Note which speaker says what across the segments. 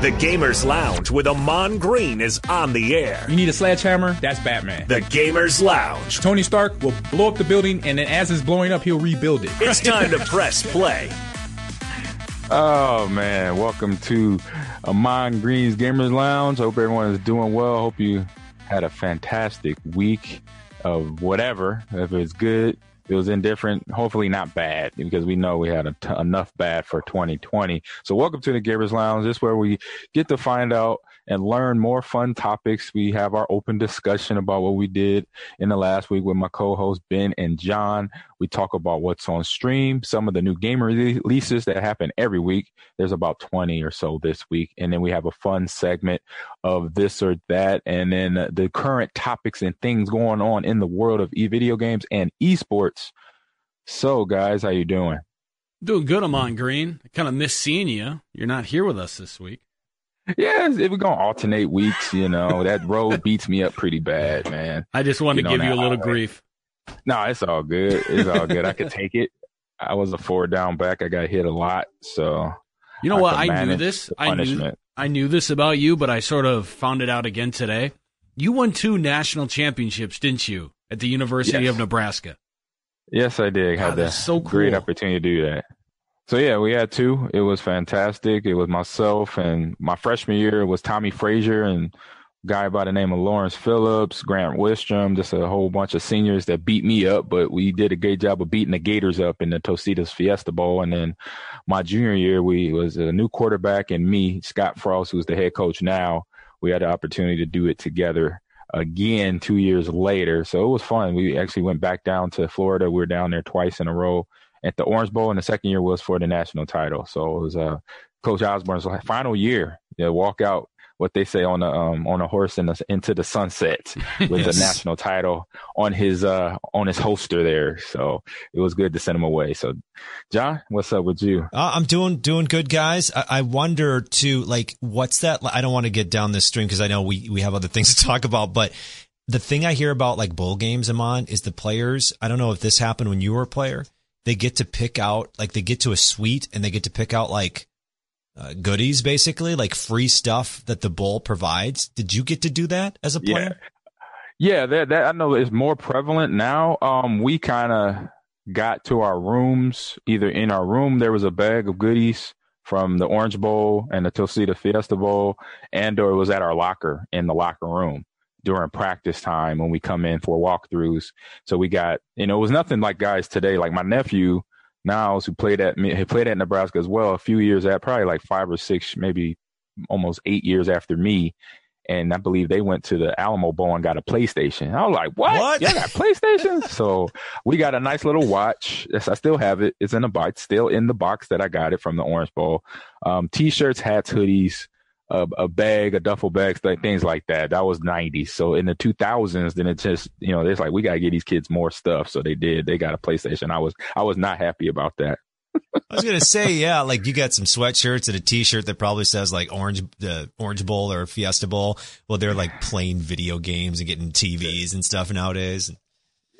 Speaker 1: The Gamers Lounge with Amon Green is on the air.
Speaker 2: You need a sledgehammer? That's Batman.
Speaker 1: The Gamers Lounge.
Speaker 2: Tony Stark will blow up the building, and then as it's blowing up, he'll rebuild it.
Speaker 1: It's time to press play.
Speaker 3: Oh man, welcome to Amon Green's Gamers Lounge. Hope everyone is doing well. Hope you had a fantastic week of whatever. If it's good, it was indifferent, hopefully not bad, because we know we had enough bad for 2020. So, welcome to the Givers Lounge. This is where we get to find out and learn more fun topics. We have our open discussion about what we did in the last week with my co-host Ben and John. We talk about what's on stream, some of the new game releases that happen every week. There's about 20 or so this week. And then we have a fun segment of this or that. And then the current topics and things going on in the world of e-video games and esports. So guys, how you doing?
Speaker 4: Doing good, Amon Green. I kind of miss seeing you. You're not here with us this week.
Speaker 3: Yeah, if we're gonna alternate weeks, you know, that road beats me up pretty bad, man.
Speaker 4: I just wanted you to give you a little grief.
Speaker 3: No, it's all good. It's all good. I could take it. I was a four down back. I got hit a lot, so
Speaker 4: you know I what? I knew this. I knew I knew this about you, but I sort of found it out again today. You won two national championships, didn't you, at the University yes. of Nebraska?
Speaker 3: Yes, I did. Had the so cool. great opportunity to do that. So yeah, we had two. It was fantastic. It was myself and my freshman year was Tommy Frazier and guy by the name of Lawrence Phillips, Grant Wistrom, just a whole bunch of seniors that beat me up, but we did a great job of beating the Gators up in the Tostitos Fiesta Bowl. And then my junior year, we was a new quarterback and me, Scott Frost, who's the head coach now. We had the opportunity to do it together again two years later. So it was fun. We actually went back down to Florida. We were down there twice in a row at the Orange Bowl, and the second year was for the national title. So it was uh, Coach Osborne's final year. You know, walk out what they say on a um, on a horse in the, into the sunset with yes. the national title on his uh, on his holster there. So it was good to send him away. So, John, what's up with you?
Speaker 5: Uh, I'm doing doing good, guys. I, I wonder too, like, what's that? I don't want to get down this stream because I know we we have other things to talk about, but. The thing I hear about like bowl games, Amon, is the players. I don't know if this happened when you were a player, they get to pick out like they get to a suite and they get to pick out like uh, goodies basically like free stuff that the bowl provides. Did you get to do that as a player?
Speaker 3: Yeah, yeah that, that i know is more prevalent now. Um we kind of got to our rooms either in our room there was a bag of goodies from the orange bowl and the Tostitos fiesta bowl and or it was at our locker in the locker room during practice time when we come in for walkthroughs. So we got, you know, it was nothing like guys today. Like my nephew Niles, who played at me, he played at Nebraska as well. A few years at, probably like five or six, maybe almost eight years after me. And I believe they went to the Alamo Bowl and got a PlayStation. I was like, "What? what? Yeah, got PlayStation." so we got a nice little watch. Yes, I still have it. It's in a box, still in the box that I got it from the Orange Bowl. Um, t-shirts, hats, hoodies, a, a bag, a duffel bag, things like that. That was 90s. So in the 2000s, then it just, you know, it's like, we got to get these kids more stuff. So they did. They got a PlayStation. I was, I was not happy about that.
Speaker 5: I was gonna say, yeah, like you got some sweatshirts and a T-shirt that probably says like Orange, the Orange Bowl or Fiesta Bowl. Well, they're like playing video games and getting TVs and stuff nowadays.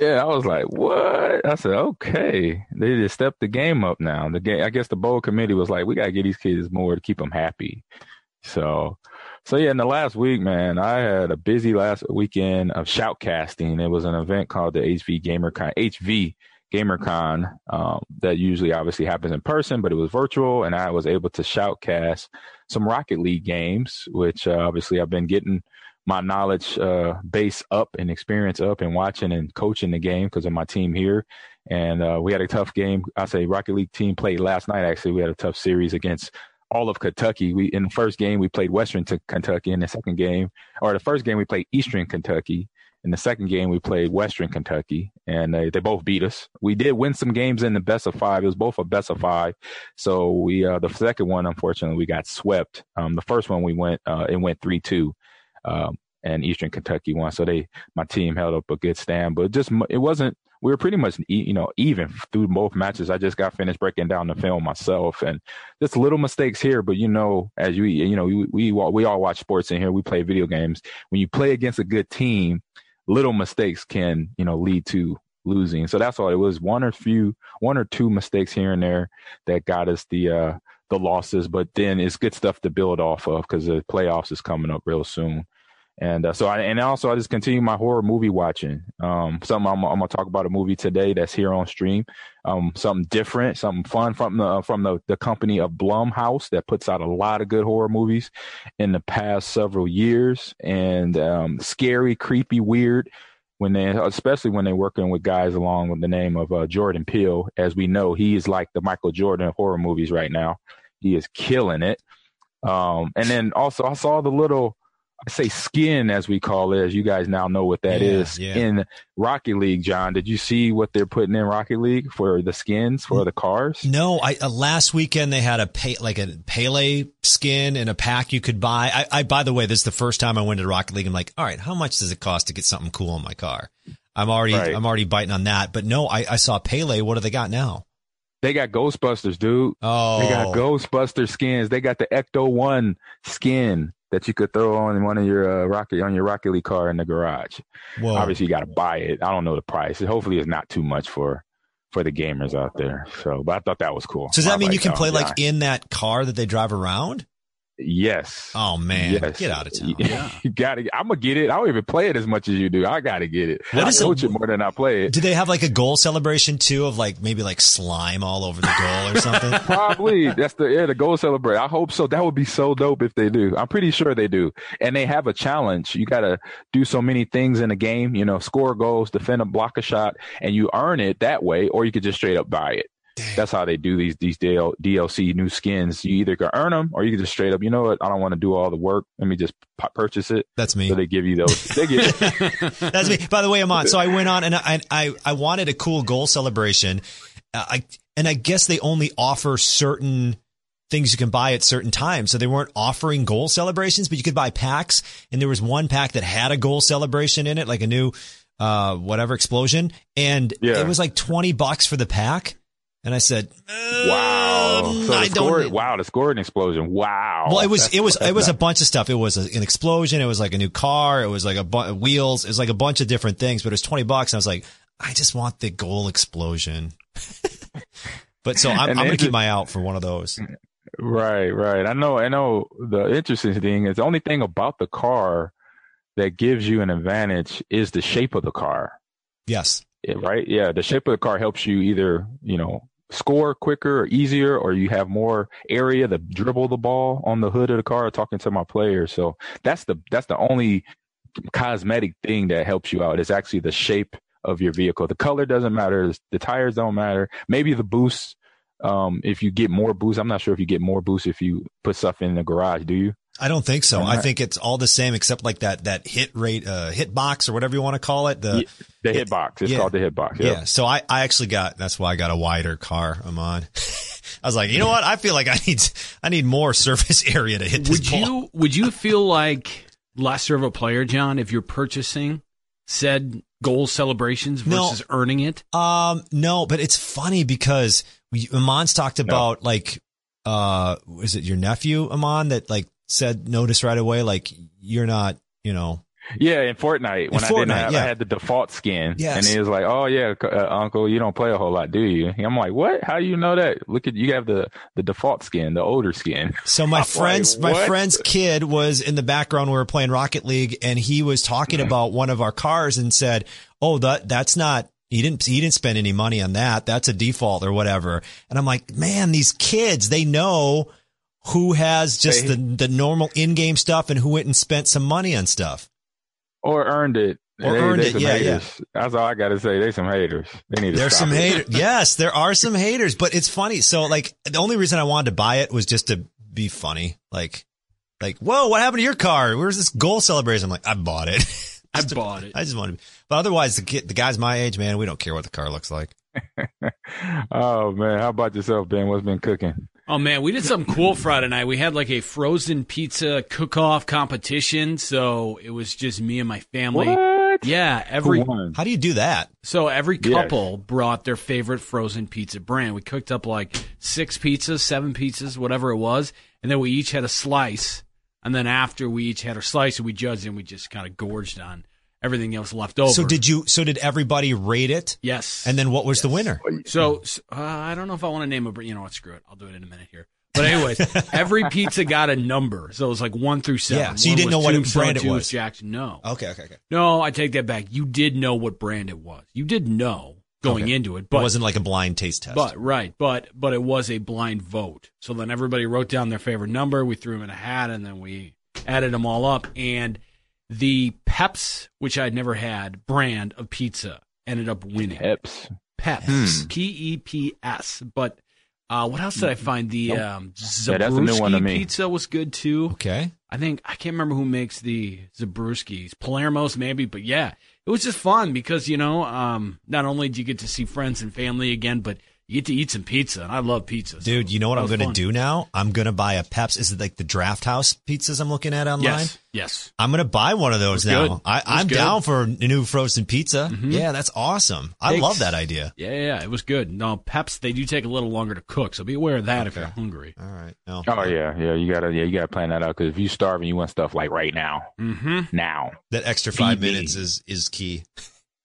Speaker 3: Yeah, I was like, what? I said, okay, they just stepped the game up now. The game, I guess the bowl committee was like, we gotta get these kids more to keep them happy. So, so yeah, in the last week, man, I had a busy last weekend of shoutcasting. It was an event called the HV GamerCon, HV GamerCon, um, that usually obviously happens in person, but it was virtual, and I was able to shoutcast some Rocket League games, which uh, obviously I've been getting my knowledge uh, base up and experience up and watching and coaching the game because of my team here. And uh, we had a tough game. I say Rocket League team played last night. Actually, we had a tough series against all of Kentucky. We in the first game we played Western Kentucky. In the second game, or the first game we played Eastern Kentucky. In the second game we played Western Kentucky, and they, they both beat us. We did win some games in the best of five. It was both a best of five. So we uh, the second one, unfortunately, we got swept. Um, the first one we went uh, it went three two. Um, and Eastern Kentucky won. So they, my team held up a good stand, but just it wasn't we were pretty much you know even through both matches. I just got finished breaking down the film myself, and just little mistakes here. But you know, as you you know, we we, we all watch sports in here. We play video games. When you play against a good team, little mistakes can you know lead to losing. So that's all it was. One or few, one or two mistakes here and there that got us the uh, the losses, but then it's good stuff to build off of because the playoffs is coming up real soon. And uh, so, I, and also, I just continue my horror movie watching. Um, something I'm, I'm, gonna talk about a movie today that's here on stream. Um, something different, something fun from the from the, the company of Blumhouse that puts out a lot of good horror movies in the past several years, and um, scary, creepy, weird. When they, especially when they're working with guys along with the name of uh, Jordan Peele, as we know, he is like the Michael Jordan of horror movies right now. He is killing it. Um, and then also, I saw the little I say skin as we call it, as you guys now know what that
Speaker 5: yeah,
Speaker 3: is
Speaker 5: yeah.
Speaker 3: in Rocket League. John, did you see what they're putting in Rocket League for the skins for the cars?
Speaker 5: No, I uh, last weekend they had a pay, like a Pele skin in a pack you could buy. I, I by the way, this is the first time I went to Rocket League. I'm like, all right, how much does it cost to get something cool in my car? I'm already
Speaker 3: Right.
Speaker 5: I'm already biting on that. But no, I, I saw Pele. What do they got now?
Speaker 3: They got Ghostbusters, dude.
Speaker 5: Oh,
Speaker 3: They got Ghostbuster skins. They got the Ecto One skin that you could throw on one of your uh, rocket on your Rocket League car in the garage.
Speaker 5: Whoa.
Speaker 3: Obviously, you got to buy it. I don't know the price. Hopefully, it's not too much for for the gamers out there. So, but I thought that was cool.
Speaker 5: So does that mean
Speaker 3: like
Speaker 5: you can
Speaker 3: that
Speaker 5: play
Speaker 3: one,
Speaker 5: like in that car that they drive around?
Speaker 3: Yes.
Speaker 5: Oh man,
Speaker 3: Yes.
Speaker 5: get out of town.
Speaker 3: Yeah. you gotta. I'm gonna get it. I don't even play it as much as you do. I gotta get it.
Speaker 5: What
Speaker 3: I
Speaker 5: is the-
Speaker 3: coach it more than I play it.
Speaker 5: Do they have like a goal celebration too of like maybe like slime all over the goal or something?
Speaker 3: Probably that's the yeah the goal celebrate. I hope so. That would be so dope if they do. I'm pretty sure they do. And they have a challenge. You got to do so many things in a game. You know, score goals, defend a block a shot, and you earn it that way, or you could just straight up buy it. That's how they do these these DL, DLC new skins. You either can earn them, or you can just straight up. You know what? I don't want to do all the work. Let me just p- purchase it.
Speaker 5: That's me.
Speaker 3: So they give you those. They give.
Speaker 5: That's me. By the way, Amon. So I went on and I I, I wanted a cool goal celebration. Uh, I and I guess they only offer certain things you can buy at certain times. So they weren't offering goal celebrations, but you could buy packs. And there was one pack that had a goal celebration in it, like a new uh whatever explosion, and
Speaker 3: Yeah.
Speaker 5: it was like twenty bucks for the pack. And I said,
Speaker 3: wow.
Speaker 5: um,
Speaker 3: So
Speaker 5: I
Speaker 3: score,
Speaker 5: don't.
Speaker 3: wow, the scoring explosion. Wow.
Speaker 5: Well, it was
Speaker 3: That's-
Speaker 5: it was it was a bunch of stuff. It was a, an explosion. It was like a new car. It was like a bu- wheels. It was like a bunch of different things. But it was twenty bucks. And I was like, I just want the goal explosion. but so I'm, I'm gonna keep my eye out for one of those.
Speaker 3: Right, right. I know. I know. The interesting thing is the only thing about the car that gives you an advantage is the shape of the car.
Speaker 5: Yes.
Speaker 3: Yeah, right? Yeah, the shape of the car helps you either you know score quicker or easier, or you have more area to dribble the ball on the hood of the car. Talking to my players, so that's the that's the only cosmetic thing that helps you out. Is actually the shape of your vehicle. The color doesn't matter. The tires don't matter. Maybe the boost. Um, if you get more boost, I'm not sure if you get more boost if you put stuff in the garage. Do you?
Speaker 5: I don't think so.
Speaker 3: I'm
Speaker 5: I
Speaker 3: not-
Speaker 5: think it's all the same except like that that hit rate, uh, hit box or whatever you want to call it. The
Speaker 3: Yeah, The hit box. It's
Speaker 5: yeah.
Speaker 3: called the hit box.
Speaker 5: yeah. So I I actually got that's why I got a wider car. Amon. I was like, you know what? I feel like I need I need more surface area to hit this
Speaker 4: Would
Speaker 5: ball.
Speaker 4: you would you feel like lesser of a player, John, if you're purchasing said goal celebrations
Speaker 5: No.
Speaker 4: versus earning it?
Speaker 5: Um, no, but it's funny because we, Amon's talked about like, uh, is it your nephew, Amon, that like said notice right away, like you're not, you know,
Speaker 3: Yeah, in Fortnite when I
Speaker 5: Fortnite,
Speaker 3: didn't have,
Speaker 5: yeah.
Speaker 3: I had the default skin,
Speaker 5: Yes.
Speaker 3: and he was like, "Oh yeah, uh, Uncle, you don't play a whole lot, do you?" And I'm like, "What? How do you know that? Look at you have the the default skin, the older skin."
Speaker 5: So my
Speaker 3: I'm
Speaker 5: friend's
Speaker 3: like,
Speaker 5: my friend's kid was in the background. We were playing Rocket League, and he was talking
Speaker 3: Mm-hmm.
Speaker 5: about one of our cars and said, "Oh, that that's not." He didn't. He didn't spend any money on that. That's a default or whatever. And I'm like, man, these kids, they know who has just
Speaker 3: They-
Speaker 5: the the normal in game stuff and who went and spent some money on stuff.
Speaker 3: Or earned it.
Speaker 5: Or earned it,
Speaker 3: some
Speaker 5: yeah,
Speaker 3: haters. That's all I got to say. They some haters. They need to
Speaker 5: There's
Speaker 3: stop
Speaker 5: some haters. Yes, there are some haters, but it's funny. So like the only reason I wanted to buy it was just to be funny. Like, like, whoa, what happened to your car? Where's this goal celebration? I'm like, I bought it.
Speaker 4: I
Speaker 5: to-
Speaker 4: bought it.
Speaker 5: I just wanted, to, but otherwise, the kid, the guys my age, man, we don't care what the car looks like.
Speaker 3: oh man, how about yourself, Ben? What's been cooking?
Speaker 4: Oh man, we did something cool Friday night. We had like a frozen pizza cook-off competition, so it was just me and my family.
Speaker 3: What?
Speaker 4: Yeah, every
Speaker 5: How do you do that?
Speaker 4: so every
Speaker 3: Yes.
Speaker 4: couple brought their favorite frozen pizza brand. We cooked up like six pizzas, seven pizzas, whatever it was, and then we each had a slice. And then after we each had our slice and we judged and we just kind of gorged on everything else left over.
Speaker 5: So did you? So did everybody rate it?
Speaker 4: Yes.
Speaker 5: And then what was the winner?
Speaker 4: So, s- uh, I don't know if I want to name a, br- you know what, screw it. I'll do it in a minute here. But anyways, every pizza got a number, so it was like one through seven.
Speaker 5: Yeah, so you
Speaker 4: One
Speaker 5: didn't know what
Speaker 4: Tombstone,
Speaker 5: brand it was.
Speaker 4: Jackson. No,
Speaker 5: Okay, okay, okay.
Speaker 4: no, I take that back. You did know what brand it was. You did know going
Speaker 5: Okay.
Speaker 4: into it, but it
Speaker 5: wasn't like a blind taste test.
Speaker 4: but right, but but it was a blind vote. So then everybody wrote down their favorite number. We threw them in a hat, and then we added them all up. And the Peps, which I'd never had, brand of pizza ended up winning.
Speaker 3: Peps.
Speaker 4: Peps,
Speaker 3: Hmm.
Speaker 4: P E P S. But uh, what else did I find? The
Speaker 3: Nope.
Speaker 4: um,
Speaker 3: Yeah, that's a new one to
Speaker 4: Zabruski
Speaker 3: me.
Speaker 4: pizza was good too.
Speaker 5: okay.
Speaker 4: I think I can't remember who makes the Zabruskis, Palermo's maybe, but yeah, it was just fun because you know, um, not only do you get to see friends and family again, but you get to eat some pizza, and I love pizza. so
Speaker 5: Dude, you know what I'm going to do now? I'm going to buy a Peps. Is it like the Draft House pizzas I'm looking at online?
Speaker 4: Yes, yes.
Speaker 5: I'm going to buy one of those now.
Speaker 4: good.
Speaker 5: I, I'm
Speaker 4: good.
Speaker 5: down for a new frozen pizza.
Speaker 4: Mhm.
Speaker 5: Yeah, that's awesome. I
Speaker 4: Takes-
Speaker 5: love that idea.
Speaker 4: Yeah, yeah, it was good. No, Peps, they do take a little longer to cook, so be aware of that if you're hungry.
Speaker 5: All right. No.
Speaker 3: Oh yeah, yeah. You gotta, yeah, you gotta plan that out because if you're starving, you want stuff like right now,
Speaker 4: Mm-hmm.
Speaker 3: now.
Speaker 5: That extra five
Speaker 3: Feed me.
Speaker 5: minutes is is key.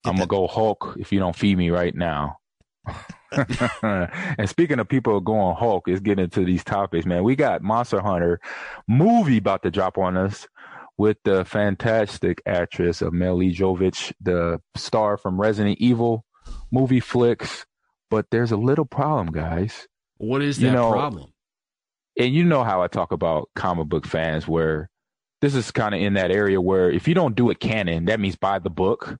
Speaker 3: I'm gonna go Hulk if you don't feed me right now. and speaking of people going Hulk, is getting into these topics, man. We got Monster Hunter movie about to drop on us with the fantastic actress of Milla Jovich, the star from Resident Evil movie flicks. But there's a little problem, guys.
Speaker 4: What is
Speaker 3: You
Speaker 4: that
Speaker 3: know,
Speaker 4: problem?
Speaker 3: and you know how I talk about comic book fans where this is kind of in that area where if you don't do it canon, that means by the book,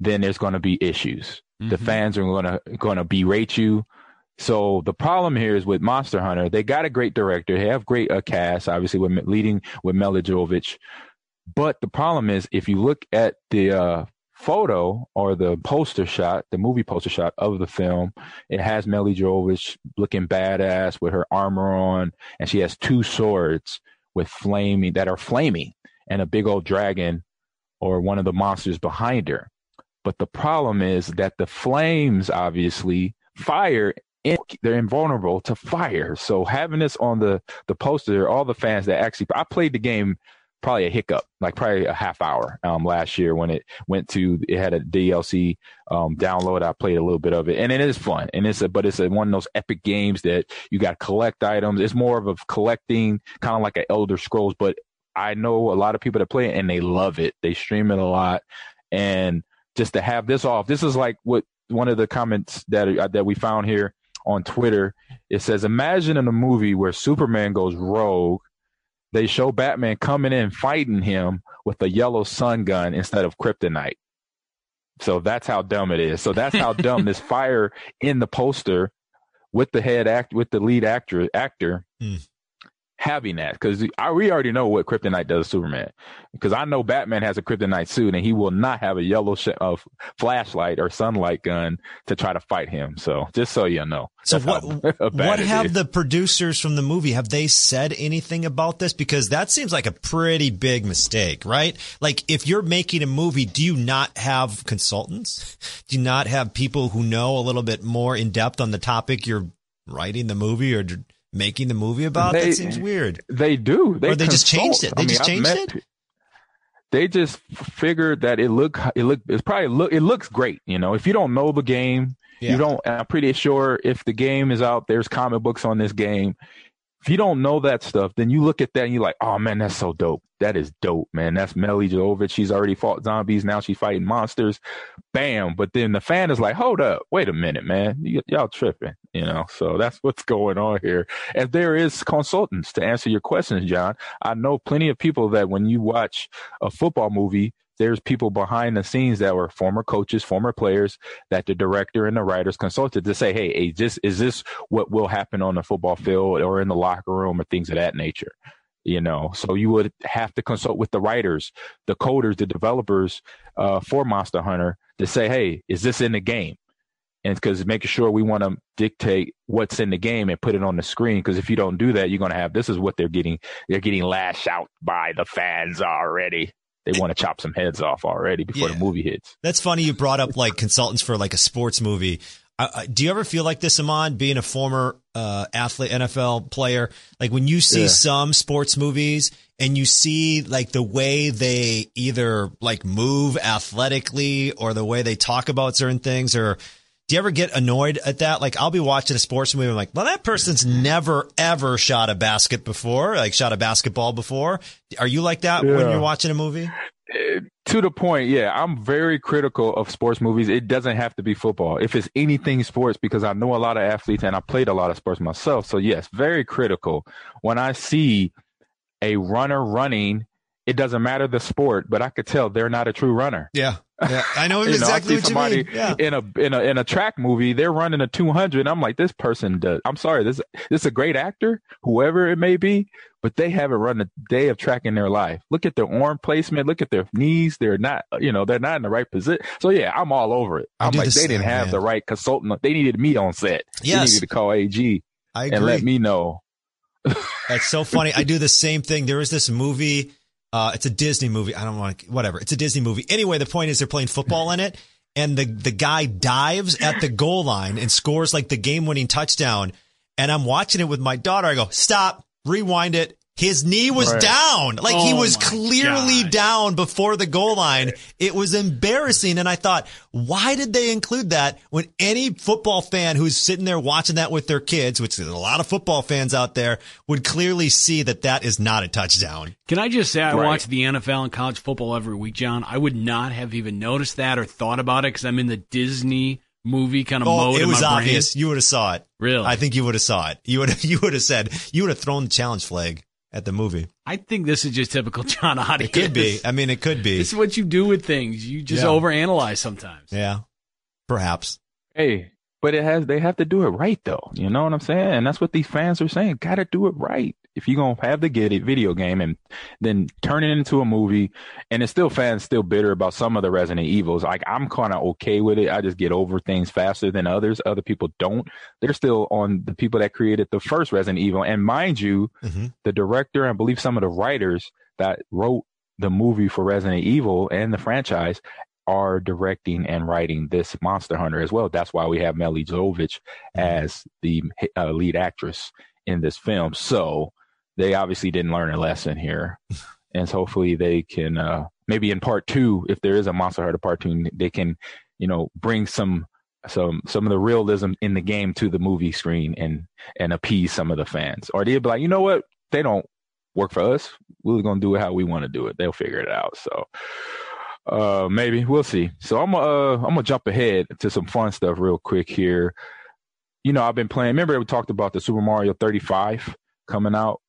Speaker 3: then there's going to be issues. The
Speaker 4: Mhm.
Speaker 3: fans are going to going to berate you. So the problem here is with Monster Hunter, they got a great director, they have great uh, cast, obviously with leading with Milla Jovovich. But the problem is if you look at the uh, photo or the poster shot, the movie poster shot of the film, it has Milla Jovovich looking badass with her armor on, and she has two swords with flaming that are flaming, and a big old dragon or one of the monsters behind her. But the problem is that the flames obviously fire. They're invulnerable to fire. So having this on the the poster, all the fans that actually, I played the game probably a hiccup, like probably a half hour um, last year when it went to it had a DLC um, download. I played a little bit of it, and it is fun. And it's a, but it's a, one of those epic games that you got to collect items. It's more of a collecting, kind of like an Elder Scrolls. But I know a lot of people that play it and they love it. They stream it a lot, and just to have this off, this is like what one of the comments that uh, that we found here on Twitter. It says, "Imagine in a movie where Superman goes rogue." They show Batman coming in fighting him with a yellow sun gun instead of kryptonite. So that's how dumb it is. So that's how dumb this fire in the poster with the head act with the lead actor actor
Speaker 5: Hmm.
Speaker 3: Having that because we already know what kryptonite does to Superman. Because I know Batman has a kryptonite suit and he will not have a yellow sh- uh, flashlight or sunlight gun to try to fight him. So just so you know.
Speaker 5: So what what have
Speaker 3: is.
Speaker 5: the producers from the movie have they said anything about this because that seems like a pretty big mistake, right? Like if you're making a movie, do you not have consultants? Do you not have people who know a little bit more in depth on the topic you're writing the movie or making the movie about?
Speaker 3: They-
Speaker 5: that seems weird.
Speaker 3: They do. They
Speaker 5: Or they just changed it. They
Speaker 3: I
Speaker 5: just
Speaker 3: I've
Speaker 5: changed it?
Speaker 3: They just figured that it look it look it's probably look it looks great. You know, if you don't know the game,
Speaker 5: Yeah.
Speaker 3: you don't. I'm pretty sure if the game is out, there's comic books on this game. If you don't know that stuff, then you look at that and you're like, oh man, that's so dope. That is dope, man. That's Milla Jovovich. She's already fought zombies. Now she's fighting monsters. Bam. But then the fan is like, hold up, wait a minute, man. Y- y'all tripping, you know? So that's what's going on here. And there is consultants to answer your questions, John. I know plenty of people that when you watch a football movie, there's people behind the scenes that were former coaches, former players that the director and the writers consulted to say, Hey, hey, this, is this what will happen on the football field or in the locker room or things of that nature? You know, so you would have to consult with the writers, the coders, the developers, uh, for Monster Hunter to say, Hey, is this in the game? and because making sure we want to dictate what's in the game and put it on the screen because if you don't do that you're going to have this is what they're getting they're getting lashed out by the fans already they want to chop some heads off already before
Speaker 5: Yeah.
Speaker 3: the movie hits
Speaker 5: That's funny. You brought up like consultants for like a sports movie. Do you ever feel like this, Amon, being a former uh, athlete, NFL player? Like when you see
Speaker 3: Yeah.
Speaker 5: some sports movies and you see like the way they either like move athletically or the way they talk about certain things, or Do you ever get annoyed at that? Like, I'll be watching a sports movie. I'm like, well, that person's never ever shot a basket before, like shot a basketball before. Are you like that when you're watching a movie?
Speaker 3: Uh, to the point, yeah, I'm very critical of sports movies. It doesn't have to be football. If it's anything sports, because I know a lot of athletes and I played a lot of sports myself. So yes, very critical. When I see a runner running, it doesn't matter the sport, but I could tell they're not a true runner.
Speaker 5: Yeah. Yeah. I know
Speaker 3: You know,
Speaker 5: exactly
Speaker 3: I see
Speaker 5: what you
Speaker 3: somebody
Speaker 5: mean. Yeah.
Speaker 3: in a in a in a track movie, they're running a 200. I'm like, this person does. I'm sorry, this this is a great actor, whoever it may be, but they haven't run a day of track in their life. Look at their arm placement. Look at their knees. They're not, you know, they're not in the right position. So yeah, I'm all over it. I'm like,
Speaker 5: the
Speaker 3: they didn't have
Speaker 5: man.
Speaker 3: the right consultant. They needed me on set.
Speaker 5: Yes.
Speaker 3: They needed to call AG and let me know.
Speaker 5: That's so funny. I do the same thing. There was this movie. Uh, it's a Disney movie. I don't want to, whatever. It's a Disney movie. Anyway, the point is they're playing football in it and the, the guy dives at the goal line and scores like the game winning touchdown. And I'm watching it with my daughter. I go, stop, rewind it. His knee was
Speaker 3: Right.
Speaker 5: down. Like he
Speaker 4: Oh
Speaker 5: was clearly
Speaker 4: gosh.
Speaker 5: down before the goal line. It was embarrassing. And I thought, why did they include that when any football fan who's sitting there watching that with their kids, which there's a lot of football fans out there, would clearly see that that is not a touchdown.
Speaker 4: Can I just say I
Speaker 3: Right.
Speaker 4: watch the NFL and college football every week, John? I would not have even noticed that or thought about it because I'm in the Disney movie kind of
Speaker 5: Oh,
Speaker 4: mode.
Speaker 5: it
Speaker 4: in
Speaker 5: was
Speaker 4: my brain.
Speaker 5: obvious. You would have saw it.
Speaker 4: Really?
Speaker 5: I think you would have saw it. You would you would have said you would have thrown the challenge flag at the movie.
Speaker 4: I think this is just typical John Oddie.
Speaker 5: It could be. I mean, it could be.
Speaker 4: This is what you do with things. You just
Speaker 5: Yeah.
Speaker 4: overanalyze sometimes.
Speaker 5: Yeah, perhaps.
Speaker 3: Hey, but it has they have to do it right though. You know what I'm saying? And that's what these fans are saying. Got to do it right. If you're gonna have the get it video game and then turn it into a movie, and it's still fans still bitter about some of the Resident Evils. Like I'm kind of okay with it. I just get over things faster than others. Other people don't. They're still on the people that created the first Resident Evil. And mind you,
Speaker 5: hmm
Speaker 3: the director and I believe some of the writers that wrote the movie for Resident Evil and the franchise are directing and writing this Monster Hunter as well. That's why we have Milla Jovovich as the uh, lead actress in this film. So they obviously didn't learn a lesson here, and so hopefully they can uh, maybe in part two, if there is a Monster Hunter part two, they can you know bring some some some of the realism in the game to the movie screen and and appease some of the fans, or they'll be like, you know what, they don't work for us. We're gonna do it how we want to do it. They'll figure it out. So uh maybe we'll see. So I'm uh I'm gonna jump ahead to some fun stuff real quick here. You know, I've been playing. Remember, we talked about the Super Mario 35 coming out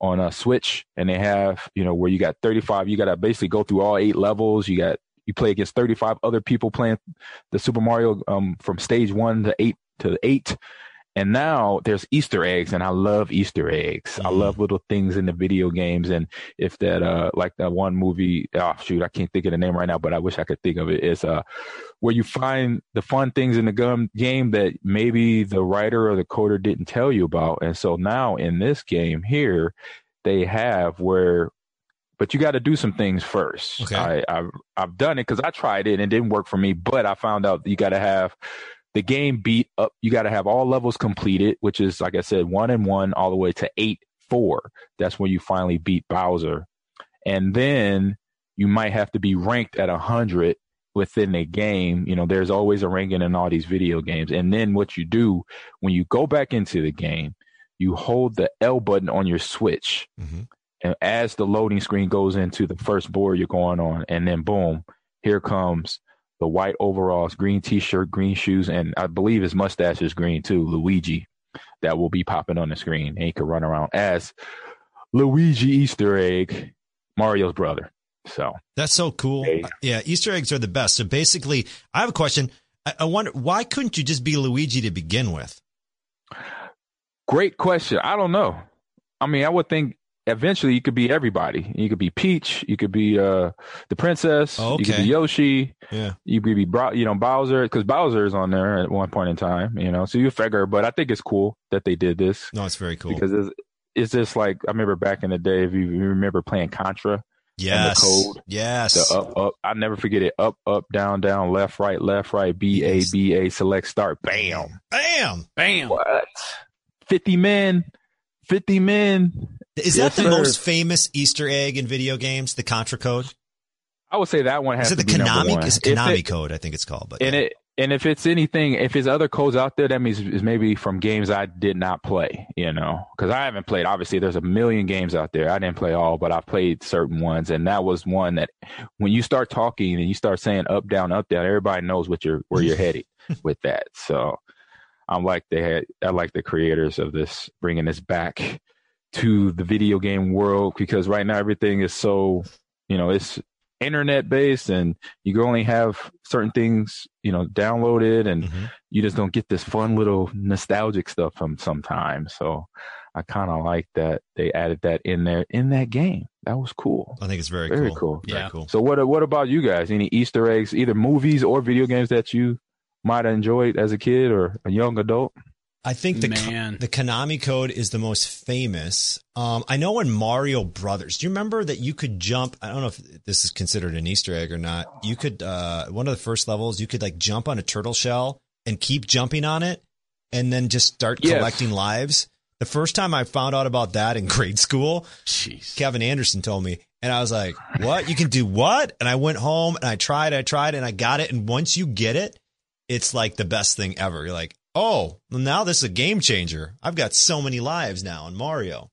Speaker 3: on a Switch, and they have you know where you got 35. You got to basically go through all eight levels. You got you play against 35 other people playing the Super Mario um from stage one to eight to eight. And now there's Easter eggs, and I love Easter eggs. I
Speaker 5: Mhm.
Speaker 3: love little things in the video games. And if that, uh, like that one movie, oh shoot, I can't think of the name right now, but I wish I could think of it. Is uh, where you find the fun things in the gum game that maybe the writer or the coder didn't tell you about. And so now in this game here, they have where, but you got to do some things first.
Speaker 5: Okay.
Speaker 3: I, I've I've done it because I tried it and it didn't work for me. But I found out you got to have the game beat up. You got to have all levels completed, which is like I said, one and one all the way to eight four. That's when you finally beat Bowser, and then you might have to be ranked at a hundred within the game. You know, there's always a ranking in all these video games. And then what you do when you go back into the game, you hold the L button on your Switch,
Speaker 5: hmm
Speaker 3: and as the loading screen goes into the first board you're going on, and then boom, here comes the white overalls, green t-shirt, green shoes, and I believe his mustache is green too, Luigi, that will be popping on the screen, and he can run around as Luigi Easter egg, Mario's brother. So
Speaker 5: That's so cool.
Speaker 3: Hey.
Speaker 5: Yeah, Easter eggs are the best. So basically, I have a question. I, I wonder why couldn't you just be Luigi to begin with?
Speaker 3: Great question. I don't know. I mean, I would think eventually you could be everybody. You could be Peach. You could be uh the princess.
Speaker 5: Oh,
Speaker 3: You could be Yoshi.
Speaker 5: Yeah.
Speaker 3: You could be Bro- you know Bowser because Bowser is on there at one point in time. You know, so you figure. But I think it's cool that they did this
Speaker 5: No, it's very cool.
Speaker 3: because it's it's just like I remember back in the day. If you remember playing Contra,
Speaker 5: yes.
Speaker 3: the code,
Speaker 5: yes.
Speaker 3: the up up. I never forget it. Up up down down left right left right B A
Speaker 5: Yes.
Speaker 3: B A select start. Bam.
Speaker 5: Bam.
Speaker 4: Bam.
Speaker 3: What? Fifty men. Fifty men.
Speaker 5: Is
Speaker 3: Yes,
Speaker 5: that the
Speaker 3: sir.
Speaker 5: most famous Easter egg in video games? The Contra code?
Speaker 3: I would say that one has
Speaker 5: Is it
Speaker 3: to
Speaker 5: the
Speaker 3: be
Speaker 5: Konami?
Speaker 3: one.
Speaker 5: It's
Speaker 3: If
Speaker 5: Konami
Speaker 3: it-
Speaker 5: code, I think it's called. But
Speaker 3: and it and if it's anything, if it's other codes out there, that means it's maybe from games I did not play, you know, because I haven't played. Obviously, there's a million games out there. I didn't play all, but I've played certain ones, and that was one that when you start talking and you start saying up, down, up, down, everybody knows what you're where you're headed with that. So I'm like they had, I like the creators of this bringing this back to the video game world because right now everything is so, you know, it's internet based and you only have certain things you know downloaded and mm-hmm. you just don't get this fun little nostalgic stuff from sometimes. So i kind of like that they added that in there in that game. That was cool.
Speaker 5: I think it's very
Speaker 3: very
Speaker 5: cool,
Speaker 3: cool.
Speaker 5: yeah very cool.
Speaker 3: So what what about you guys? Any easter eggs either movies or video games that you might have enjoyed as a kid or a young adult
Speaker 5: I think the
Speaker 4: Man.
Speaker 5: the Konami code is the most famous. Um, I know in Mario Brothers. Do you remember that you could jump? I don't know if this is considered an Easter egg or not. You could uh, one of the first levels. You could like jump on a turtle shell and keep jumping on it, and then just start
Speaker 3: Yes.
Speaker 5: collecting lives. The first time I found out about that in grade school,
Speaker 4: Jeez.
Speaker 5: Kevin Anderson told me, and I was like, "What? You can do what?" And I went home and I tried, I tried, and I got it. And once you get it, it's like the best thing ever. You're like, "Oh, well, now this is a game changer. I've got so many lives now in Mario."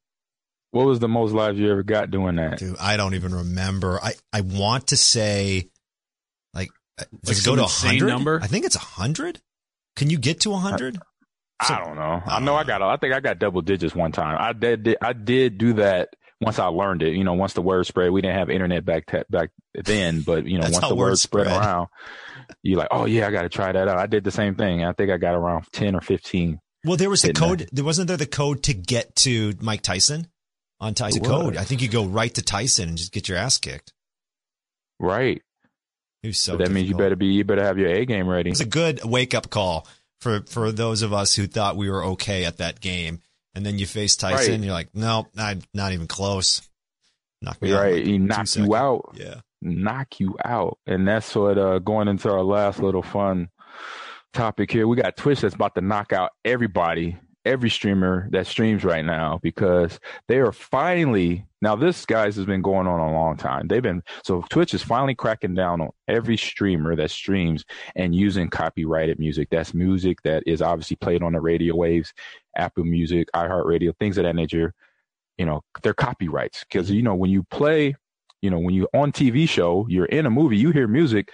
Speaker 3: what was the most lives you ever got doing that
Speaker 5: Dude, I don't even remember. I I want to say, like, uh, does
Speaker 4: Like
Speaker 5: it go to
Speaker 4: some
Speaker 5: hundred?
Speaker 4: number?
Speaker 5: I think it's hundred. Can you get to hundred? So-
Speaker 3: I don't know. I know I got. I think I got double digits one time. I did. did- I did do that once I learned it. You know, once the word spread. We didn't have internet back te- back then, but you know, once the word spread,
Speaker 5: spread.
Speaker 3: around, you like, oh yeah, I got to try that out. I did the same thing. I think I got around ten or fifteen.
Speaker 5: Well, there was the code. There wasn't there the code to get to Mike Tyson on Tyson code. I think you go right to Tyson and just get your ass kicked.
Speaker 3: Right.
Speaker 5: It so.
Speaker 3: But that means you better be. You better have your A game ready.
Speaker 5: It was a good wake up call for for those of us who thought we were okay at that game, and then you face Tyson,
Speaker 3: Right.
Speaker 5: you're like, no, I'm not even close. Knock me out.
Speaker 3: Right.
Speaker 5: in, like,
Speaker 3: He
Speaker 5: two
Speaker 3: knocked you out.
Speaker 5: Yeah.
Speaker 3: Knock you out. And that's what uh going into our last little fun topic here. We got Twitch that's about to knock out everybody, every streamer that streams right now because they are finally now this guys has been going on a long time. They've been so Twitch is finally cracking down on every streamer that streams and using copyrighted music. That's music that is obviously played on the radio waves, Apple Music, iHeartRadio, things of that nature. You know, they're copyrights because you know when you play you know, when you on TV show, you're in a movie, you hear music,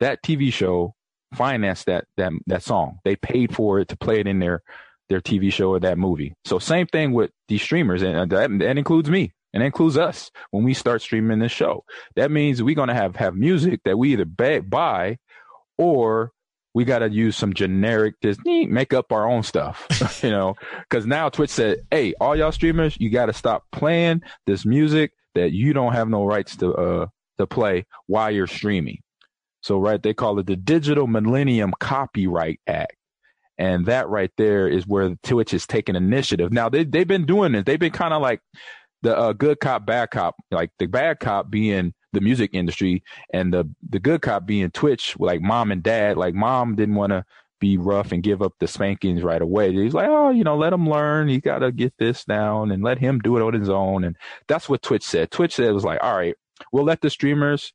Speaker 3: that TV show financed that that that song. They paid for it to play it in their their TV show or that movie. So same thing with these streamers, and that, that includes me, and that includes us when we start streaming this show. That means we're gonna have have music that we either buy or we got to use some generic eh, make up our own stuff you know because now twitch said hey all y'all streamers you got to stop playing this music that you don't have no rights to uh to play while you're streaming so right they call it the digital millennium copyright act and that right there is where twitch is taking initiative now they, they've been doing this. they've been kind of like the uh, good cop bad cop like the bad cop being the music industry and the the good cop being Twitch, like mom and dad. Like mom didn't want to be rough and give up the spankings right away. He's like, oh, you know, let him learn. He got to get this down and let him do it on his own. And that's what Twitch said. Twitch said it was like, all right, we'll let the streamers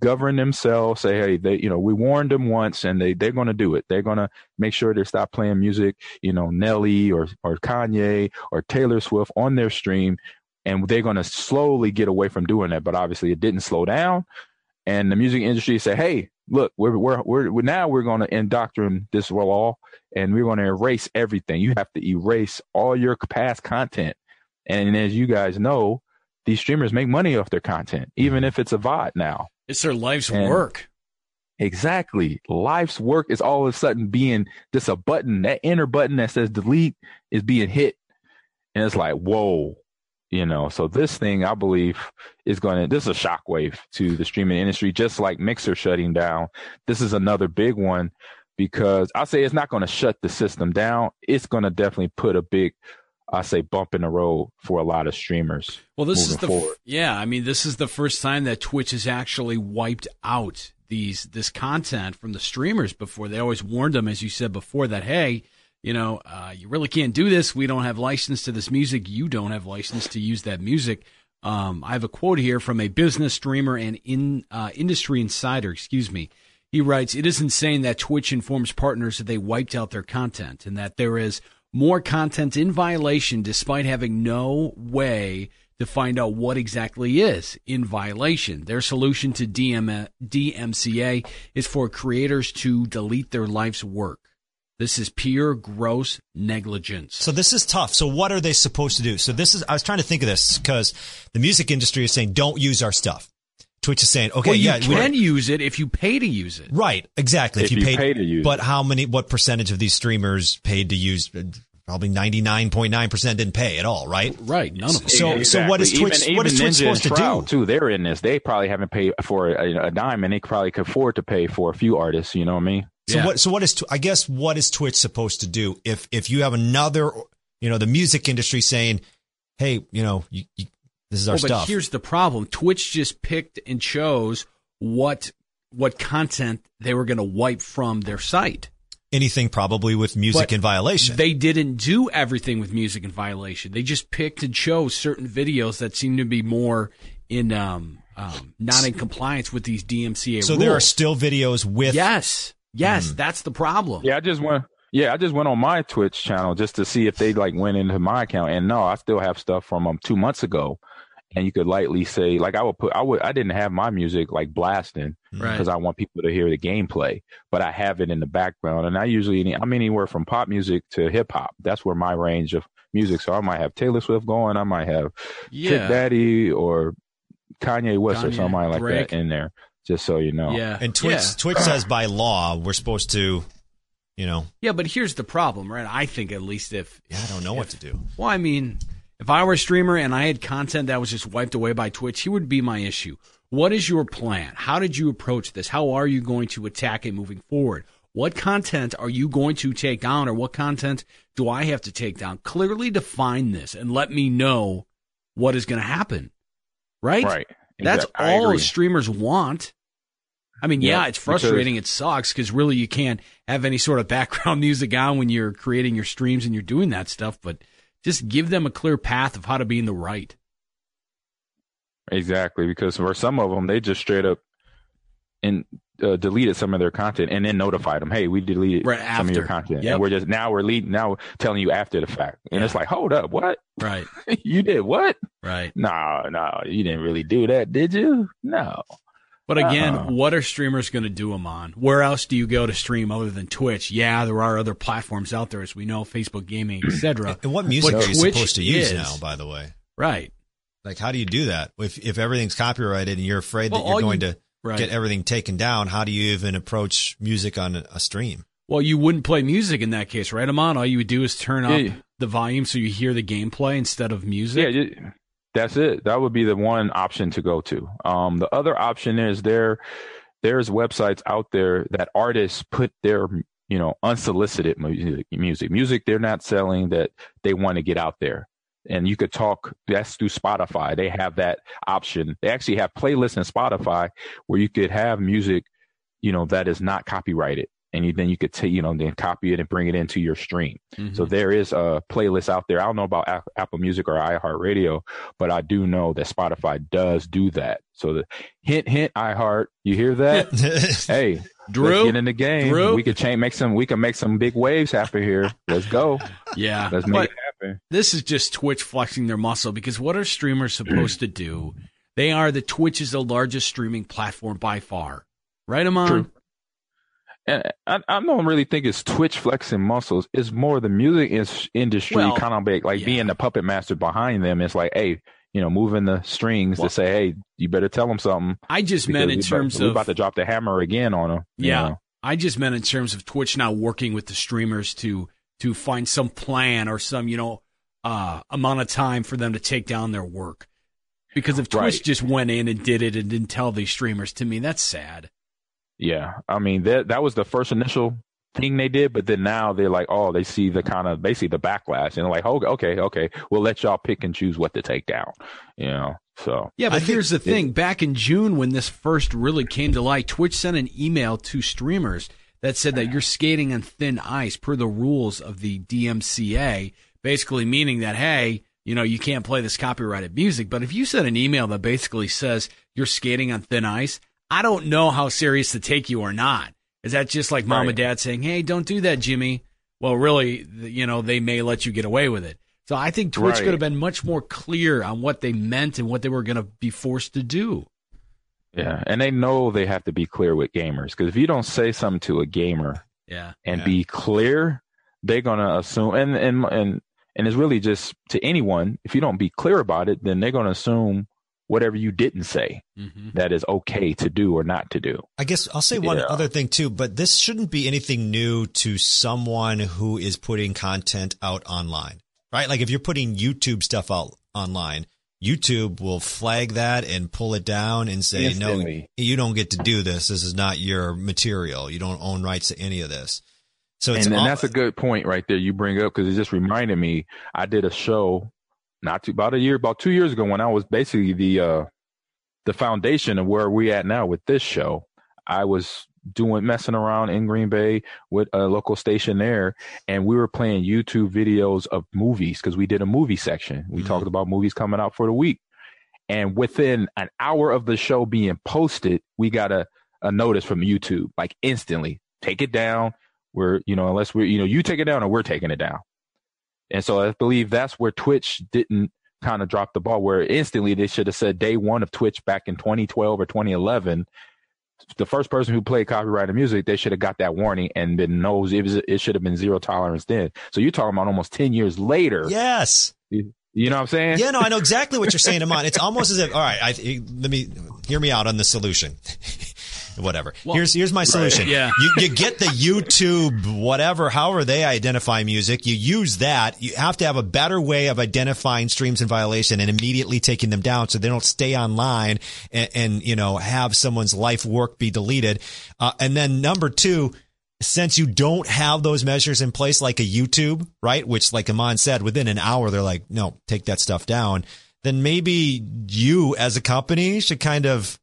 Speaker 3: govern themselves. Say, hey, they, you know, we warned them once, and they they're going to do it. They're going to make sure they stop playing music, you know, Nelly or or Kanye or Taylor Swift on their stream and they're going to slowly get away from doing that. But obviously, it didn't slow down. And the music industry said, "Hey, look, we're we're we're, now we're going to indoctrinate this law, and we're going to erase everything. You have to erase all your past content. And as you guys know, these streamers make money off their content, even if it's a VOD now.
Speaker 4: It's their life's
Speaker 3: And-
Speaker 4: work.
Speaker 3: Exactly. Life's work is all of a sudden being just a button, that inner button that says delete is being hit. And it's like, whoa, you know. So this thing, I believe, is going to, this is a shockwave to the streaming industry, just like Mixer shutting down. This is another big one because I say it's not going to shut the system down. It's going to definitely put a big, I say, bump in the road for a lot of streamers.
Speaker 4: Well, this is the
Speaker 3: forward.
Speaker 4: yeah. I mean, this is the first time that Twitch has actually wiped out these this content from the streamers. Before they always warned them, as you said before, that hey, you know, uh, you really can't do this. We don't have license to this music. You don't have license to use that music. Um, I have a quote here from a business streamer and in uh, industry insider. Excuse me. He writes, It is insane that Twitch informs partners that they wiped out their content and that there is more content in violation despite having no way to find out what exactly is in violation. Their solution to DM, DMCA is for creators to delete their life's work. This is pure gross negligence.
Speaker 5: So this is tough. So what are they supposed to do? So this is I was trying to think of this because the music industry is saying don't use our stuff. Twitch is saying, okay,
Speaker 4: well, you
Speaker 5: yeah, we-
Speaker 4: can use it if you pay to use it.
Speaker 5: right, exactly.
Speaker 3: If you pay to use
Speaker 5: but
Speaker 3: it.
Speaker 5: how many? What percentage of these streamers paid to use? Probably ninety nine point nine percent didn't pay at all, right?
Speaker 4: Right, none of them.
Speaker 5: So- so what is Twitch-
Speaker 3: Even,
Speaker 5: what is Twitch
Speaker 3: Ninja
Speaker 5: supposed to do?
Speaker 3: Shroud, Too, they're in this. They probably haven't paid for a, a dime, and they probably could afford to pay for a few artists. You know what I mean?
Speaker 5: So
Speaker 4: Yeah.
Speaker 5: what? So what is? I guess what is Twitch supposed to do if if you have another, you know, the music industry saying, hey, you know, you, you, this is our
Speaker 4: Well, but here's the problem: Twitch just picked and chose what what content they were going to wipe from their site.
Speaker 5: Anything probably with music
Speaker 4: But
Speaker 5: in violation.
Speaker 4: They didn't do everything with music in violation. They just picked and chose certain videos that seem to be more in um, um, not in compliance with these DMCA
Speaker 5: so
Speaker 4: rules.
Speaker 5: there are still videos with.
Speaker 4: yes, yes,
Speaker 5: Hmm.
Speaker 4: that's the problem.
Speaker 3: Yeah, I just went. Yeah, I just went on my Twitch channel just to see if they like went into my account, and no, I still have stuff from um two months ago, and you could lightly say like I would put I would I didn't have my music like blasting
Speaker 4: Right.
Speaker 3: because I want people to hear the gameplay, but I have it in the background, and I usually I'm anywhere from pop music to hip hop. That's where my range of music. So I might have Taylor Swift going, I might have
Speaker 4: yeah,
Speaker 3: Trick Daddy or Kanye West or somebody like
Speaker 4: Drake.
Speaker 3: that in there, just so you know.
Speaker 4: yeah,
Speaker 5: And Twitch,
Speaker 4: yeah.
Speaker 5: Twitch says by law we're supposed to, you know,
Speaker 4: Yeah, but here's the problem, right? I think at least if
Speaker 5: yeah, I don't know what to do.
Speaker 4: Well, I mean, if I were a streamer and I had content that was just wiped away by Twitch, here would be my issue. What is your plan? How did you approach this? How are you going to attack it moving forward? What content are you going to take down or what content do I have to take down? Clearly define this and let me know what is going to happen. Right?
Speaker 3: Right.
Speaker 4: That's
Speaker 3: Exact- I
Speaker 4: all streamers want. I mean, yeah,
Speaker 3: Yeah,
Speaker 4: it's frustrating. It sucks because really you can't have any sort of background music on when you're creating your streams and you're doing that stuff. But just give them a clear path of how to be in the right.
Speaker 3: Exactly, because for some of them, they just straight up and uh, deleted some of their content and then notified them, "Hey, we deleted
Speaker 4: Right
Speaker 3: some of your content,
Speaker 4: Yep.
Speaker 3: and we're just now we're lead, now telling you after the fact." And it's like, "Hold up, what?
Speaker 4: Right.
Speaker 3: you did what?
Speaker 4: Right.
Speaker 3: No, no, you didn't really do that, did you? No."
Speaker 4: But again,
Speaker 3: Uh-uh.
Speaker 4: what are streamers going to do them on? Where else do you go to stream other than Twitch? Yeah, there are other platforms out there, as we know, Facebook Gaming, etc.
Speaker 5: And what music
Speaker 4: But
Speaker 5: are you
Speaker 4: Twitch
Speaker 5: supposed to use
Speaker 4: is-
Speaker 5: now? By the way,
Speaker 4: right.
Speaker 5: like how do you do that if if everything's copyrighted and you're afraid
Speaker 4: Well,
Speaker 5: that you're going
Speaker 4: you-
Speaker 5: to
Speaker 4: Right.
Speaker 5: get everything taken down? How do you even approach music on a, a stream?
Speaker 4: Well, you wouldn't play music in that case, right, Amon? All you would do is turn up
Speaker 3: Yeah.
Speaker 4: the volume so you hear the gameplay instead of music.
Speaker 3: Yeah, that's it. That would be the one option to go to. Um, the other option is there. There's websites out there that artists put their you know unsolicited music, music, music they're not selling that they want to get out there. And you could talk. That's through Spotify. They have that option. They actually have playlists in Spotify where you could have music, you know, that is not copyrighted, and you, then you could take, you know, then copy it and bring it into your stream.
Speaker 4: Mhm.
Speaker 3: So there is a playlist out there. I don't know about Ap- Apple Music or iHeartRadio, but I do know that Spotify does do that. So the hint, hint, iHeart, you hear that? hey,
Speaker 4: Drew,
Speaker 3: get in the game.
Speaker 4: Drew?
Speaker 3: We could change, make some, we can make some big waves happen here. Let's go.
Speaker 4: yeah,
Speaker 3: Let's make
Speaker 4: but
Speaker 3: it happen.
Speaker 4: this is just Twitch flexing their muscle because what are streamers supposed to do? They are the Twitch is the largest streaming platform by far, right, Amon?
Speaker 3: True. And I, I don't really think it's Twitch flexing muscles. It's more the music is, industry
Speaker 4: Well,
Speaker 3: kind of like, like
Speaker 4: yeah.
Speaker 3: being the puppet master behind them. It's like, hey, you know, moving the strings
Speaker 4: Well-
Speaker 3: to say, hey, you better tell them something.
Speaker 4: I just meant in
Speaker 3: about-
Speaker 4: terms
Speaker 3: we
Speaker 4: of
Speaker 3: about to drop the hammer again on them.
Speaker 4: Yeah.
Speaker 3: know?
Speaker 4: I just meant in terms of Twitch now working with the streamers to to find some plan or some you know uh, amount of time for them to take down their work. Because if Twitch
Speaker 3: Right.
Speaker 4: just went in and did it and didn't tell these streamers, to me that's sad.
Speaker 3: Yeah, I mean that that was the first initial thing they did, but then now they're like, oh, they see the kind of basically the backlash, and they're like, oh, okay, okay, we'll let y'all pick and choose what to take down, you know. So
Speaker 4: Yeah, but
Speaker 5: I
Speaker 4: here's the thing. Back in June, when this first really came to light, Twitch sent an email to streamers that said that you're skating on thin ice per the rules of the DMCA, basically meaning that, hey, you know, you can't play this copyrighted music. But if you send an email that basically says you're skating on thin ice, I don't know how serious to take you or not. Is that just like mom
Speaker 3: Right.
Speaker 4: and dad saying, "Hey, don't do that, Jimmy"? Well, really, you know, they may let you get away with it. So I think Twitch
Speaker 3: Right.
Speaker 4: could have been much more clear on what they meant and what they were going to be forced to do.
Speaker 3: Yeah, and they know they have to be clear with gamers because if you don't say something to a gamer
Speaker 4: Yeah.
Speaker 3: and
Speaker 5: Yeah.
Speaker 3: be clear, they're gonna assume and and and and it's really just to anyone. If you don't be clear about it, then they're gonna assume whatever you didn't say
Speaker 4: hmm
Speaker 3: that is okay to do or not to do.
Speaker 5: I guess I'll say one
Speaker 3: Yeah.
Speaker 5: other thing too, but this shouldn't be anything new to someone who is putting content out online, right? Like if you're putting YouTube stuff out online, YouTube will flag that and pull it down and say, no, you don't get to do this. This is not your material. You don't own rights to any of this. So it's
Speaker 3: and, and
Speaker 5: all-
Speaker 3: that's a good point right there you bring up because it just reminded me I did a show not too about a year about two years ago when I was basically the uh the foundation of where we at now with this show. I was doing messing around in Green Bay with a local station there, and we were playing YouTube videos of movies because we did a movie section. We
Speaker 5: Mhm.
Speaker 3: talked about movies coming out for the week, and within an hour of the show being posted, we got a a notice from YouTube like instantly. Take it down. We're you know unless we're you know you take it down or we're taking it down. And so I believe that's where Twitch didn't kind of drop the ball. Where instantly they should have said day one of Twitch back in 2012 or 2011 the first person who played copyrighted music, they should have got that warning and been knows it was it should have been zero tolerance then. So you're talking about almost ten years later.
Speaker 5: yes.
Speaker 3: You know what I'm saying?
Speaker 5: Yeah, no, I know exactly what you're saying, Amon. It's almost as if, all right, I, let me hear me out on the solution. Whatever. here's here's my solution.
Speaker 4: Yeah.
Speaker 5: You you get the YouTube whatever, however they identify music. You use that. You have to have a better way of identifying streams in violation and immediately taking them down so they don't stay online and, and you know have someone's life work be deleted. Uh, and then number two. Since you don't have those measures in place like a YouTube, right? Which like Amon said, within an hour, they're like, no, take that stuff down. Then maybe you as a company should kind of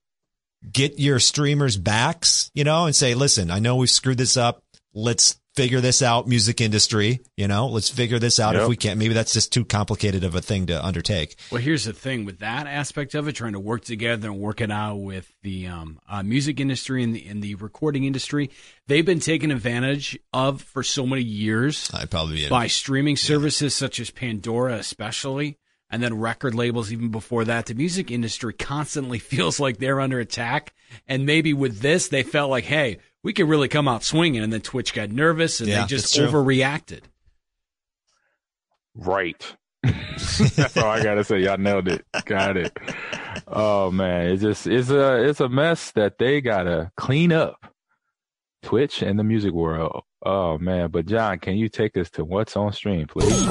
Speaker 5: get your streamers backs, you know, and say, listen, I know we've screwed this up. Let's figure this out, music industry, you know, let's figure this out if we can't. Maybe that's just too complicated of a thing to undertake.
Speaker 4: Well, here's the thing with that aspect of it, trying to work together and work it out with the um, uh, music industry and the, and the recording industry. They've been taken advantage of for so many years
Speaker 5: I'd probably be
Speaker 4: by streaming services such as Pandora, especially, and then record labels even before that. The music industry constantly feels like they're under attack. And maybe with this, they felt like, hey, we could really come out swinging. And then Twitch got nervous and
Speaker 5: Yeah,
Speaker 4: they just overreacted.
Speaker 3: Right. That's all I gotta say. Y'all nailed it. Got it. Oh man, it's just it's a it's a mess that they gotta clean up. Twitch and the music world. Oh man, but John, can you take us to what's on stream, please?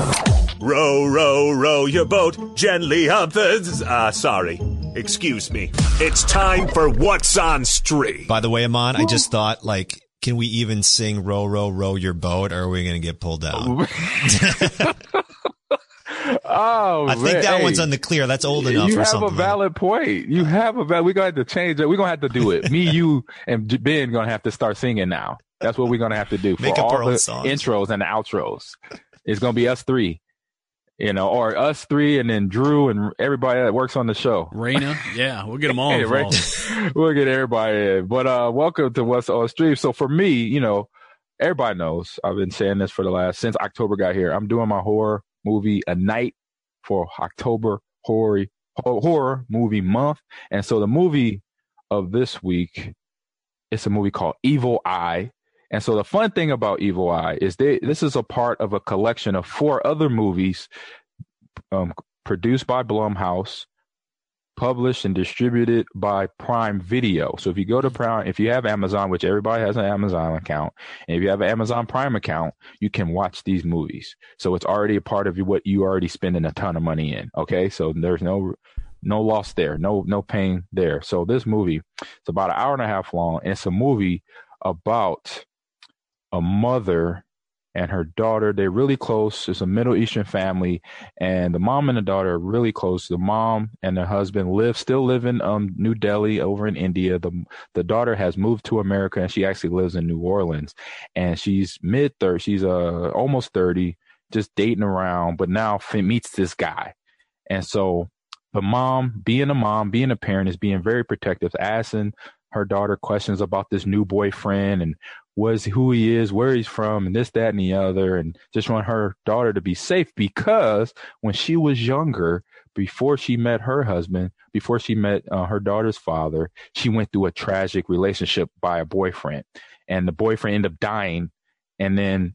Speaker 1: Row, row, row your boat gently up the. Uh, sorry. Excuse me. It's time for What's on Stream.
Speaker 5: By the way, Amon, I just thought like, can we even sing row, row, row your boat or are we going to get pulled down?
Speaker 3: oh,
Speaker 5: I think
Speaker 3: man.
Speaker 5: that
Speaker 3: Hey,
Speaker 5: one's on the clear. That's old enough
Speaker 3: You
Speaker 5: for
Speaker 3: have
Speaker 5: something.
Speaker 3: a valid point. You have a valid. We're gonna have to change it. We're gonna have to do it. Me, you, and Ben gonna have to start singing now. That's what we're gonna have to do for
Speaker 5: Make up
Speaker 3: all
Speaker 5: our own
Speaker 3: the
Speaker 5: songs.
Speaker 3: intros and the outros. It's gonna be us three, you know, or us three, and then Drew and everybody that works on the show.
Speaker 4: Raina, yeah, we'll get them all
Speaker 3: Hey, right?
Speaker 4: involved.
Speaker 3: we'll get everybody in. But uh, welcome to What's on Stream. So for me, you know, everybody knows I've been saying this for the last since October got here. I'm doing my horror movie a night for October horror horror movie month, and so the movie of this week it's a movie called Evil Eye. And so the fun thing about Evil Eye is they this is a part of a collection of four other movies um, produced by Blumhouse, published and distributed by Prime Video. So if you go to Prime, if you have Amazon, which everybody has an Amazon account, and if you have an Amazon Prime account, you can watch these movies. So it's already a part of what you already spending a ton of money in. Okay, so there's no no loss there, no no pain there. So this movie, it's about an hour and a half long, and it's a movie about a mother and her daughter. They're really close. It's a Middle Eastern family, and the mom and the daughter are really close. The mom and the husband live still live in um, New Delhi over in India. The the daughter has moved to America, and she actually lives in New Orleans. And she's mid thirty. She's uh almost thirty, just dating around, but now meets this guy, and so the mom, being a mom, being a parent, is being very protective, asking her daughter questions about this new boyfriend and was who he is, where he's from, and this, that, and the other, and just want her daughter to be safe because when she was younger, before she met her husband, before she met uh, her daughter's father, she went through a tragic relationship by a boyfriend, and the boyfriend ended up dying, and then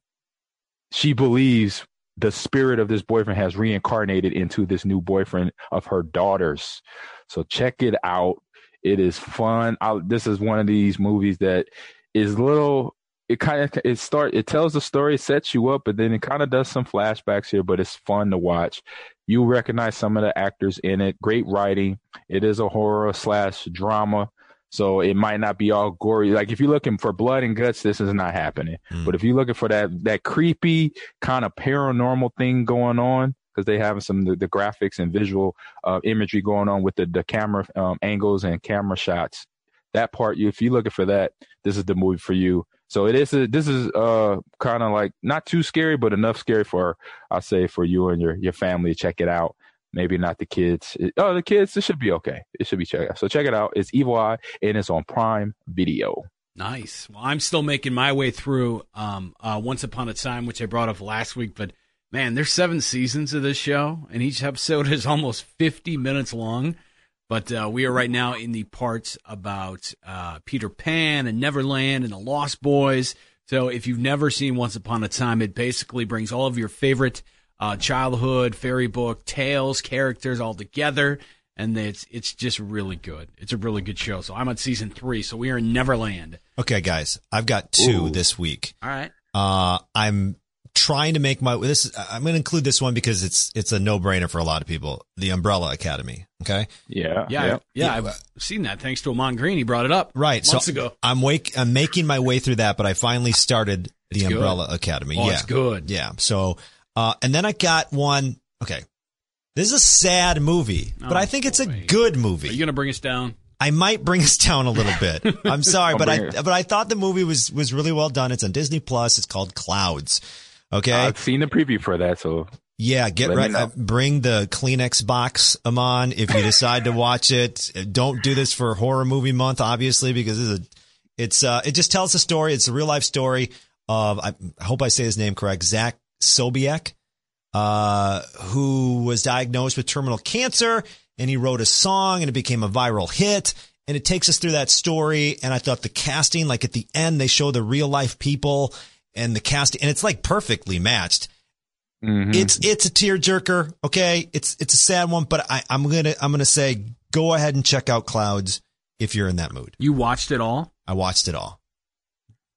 Speaker 3: she believes the spirit of this boyfriend has reincarnated into this new boyfriend of her daughter's. So check it out. It is fun. I, this is one of these movies that is little it kind of it start it tells the story sets you up but then it kind of does some flashbacks here but it's fun to watch. You recognize some of the actors in it. Great writing. It is a horror slash drama so it might not be all gory. Like if you're looking for blood and guts this is not happening. Mm. but if you're looking for that that creepy kind of paranormal thing going on because they have some the, the graphics and visual uh, imagery going on with the the camera um, angles and camera shots that part you if you're looking for that this is the movie for you. So it is a, this is uh kind of like not too scary but enough scary for i'll say for you and your your family to check it out. Maybe not the kids. It, oh the kids it should be okay. It should be checked out. So check it out. It's evil eye and it's on prime video.
Speaker 4: Nice. Well i'm still making my way through um uh once upon a time which i brought up last week but man there's seven seasons of this show and each episode is almost 50 minutes long but uh, we are right now in the parts about uh, Peter Pan and Neverland and the Lost Boys. So if you've never seen Once Upon a Time, it basically brings all of your favorite uh, childhood fairy book tales, characters all together, and it's it's just really good. It's a really good show. So I'm on season three. So we are in Neverland.
Speaker 5: Okay, guys, I've got two Ooh. this week.
Speaker 4: All right.
Speaker 5: Uh, I'm trying to make my this. I'm going to include this one because it's it's a no brainer for a lot of people. The Umbrella Academy. Okay.
Speaker 3: Yeah.
Speaker 4: Yeah. Yeah. yeah I've seen that thanks to Amon Green. He brought it up
Speaker 5: right
Speaker 4: months
Speaker 5: so
Speaker 4: ago.
Speaker 5: I'm wake. I'm making my way through that, but I finally started the it's Umbrella good. Academy.
Speaker 4: Oh,
Speaker 5: yeah.
Speaker 4: it's good.
Speaker 5: Yeah. So, uh, and then I got one. Okay. This is a sad movie, but oh, I think it's a good movie.
Speaker 4: Are you going to bring us down?
Speaker 5: I might bring us down a little bit. I'm sorry, but I it. but I thought the movie was was really well done. It's on Disney Plus. It's called Clouds. Okay.
Speaker 3: I've seen the preview for that, so
Speaker 5: yeah, get right. Uh, bring the Kleenex box, Amon, if you decide to watch it. Don't do this for horror movie month, obviously, because it's a, it's uh, it just tells a story. It's a real life story of I hope I say his name correct, Zach Sobiech, uh, who was diagnosed with terminal cancer, and he wrote a song, and it became a viral hit. And it takes us through that story. And I thought the casting, like at the end, they show the real life people and the cast, and it's like perfectly matched. Mm-hmm. It's it's a tearjerker. Okay, it's it's a sad one, but I, I'm gonna I'm gonna say go ahead and check out Clouds if you're in that mood.
Speaker 4: You watched it all?
Speaker 5: I watched it all.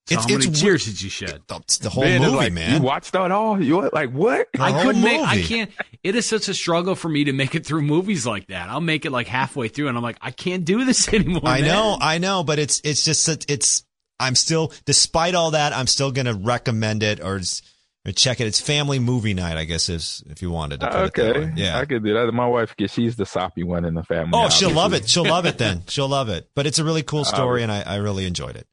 Speaker 4: So it's, how many it's, tears did you shed?
Speaker 5: It's the whole man, movie,
Speaker 3: like,
Speaker 5: man.
Speaker 3: You watched it all? You like what?
Speaker 5: The
Speaker 4: I
Speaker 5: couldn't
Speaker 4: make. I can't. It is such a struggle for me to make it through movies like that. I'll make it like halfway through, and I'm like, I can't do this anymore.
Speaker 5: I
Speaker 4: man.
Speaker 5: know, I know, but it's it's just it's I'm still, despite all that, I'm still going to recommend it or, or, check it. It's family movie night, I guess, is if you wanted to. okay,
Speaker 3: yeah, I could do that. My wife, she's the soppy one in the family.
Speaker 5: Oh, she'll love it. She'll love it then. She'll love it. But it's a really cool um, story, and I, I really enjoyed it.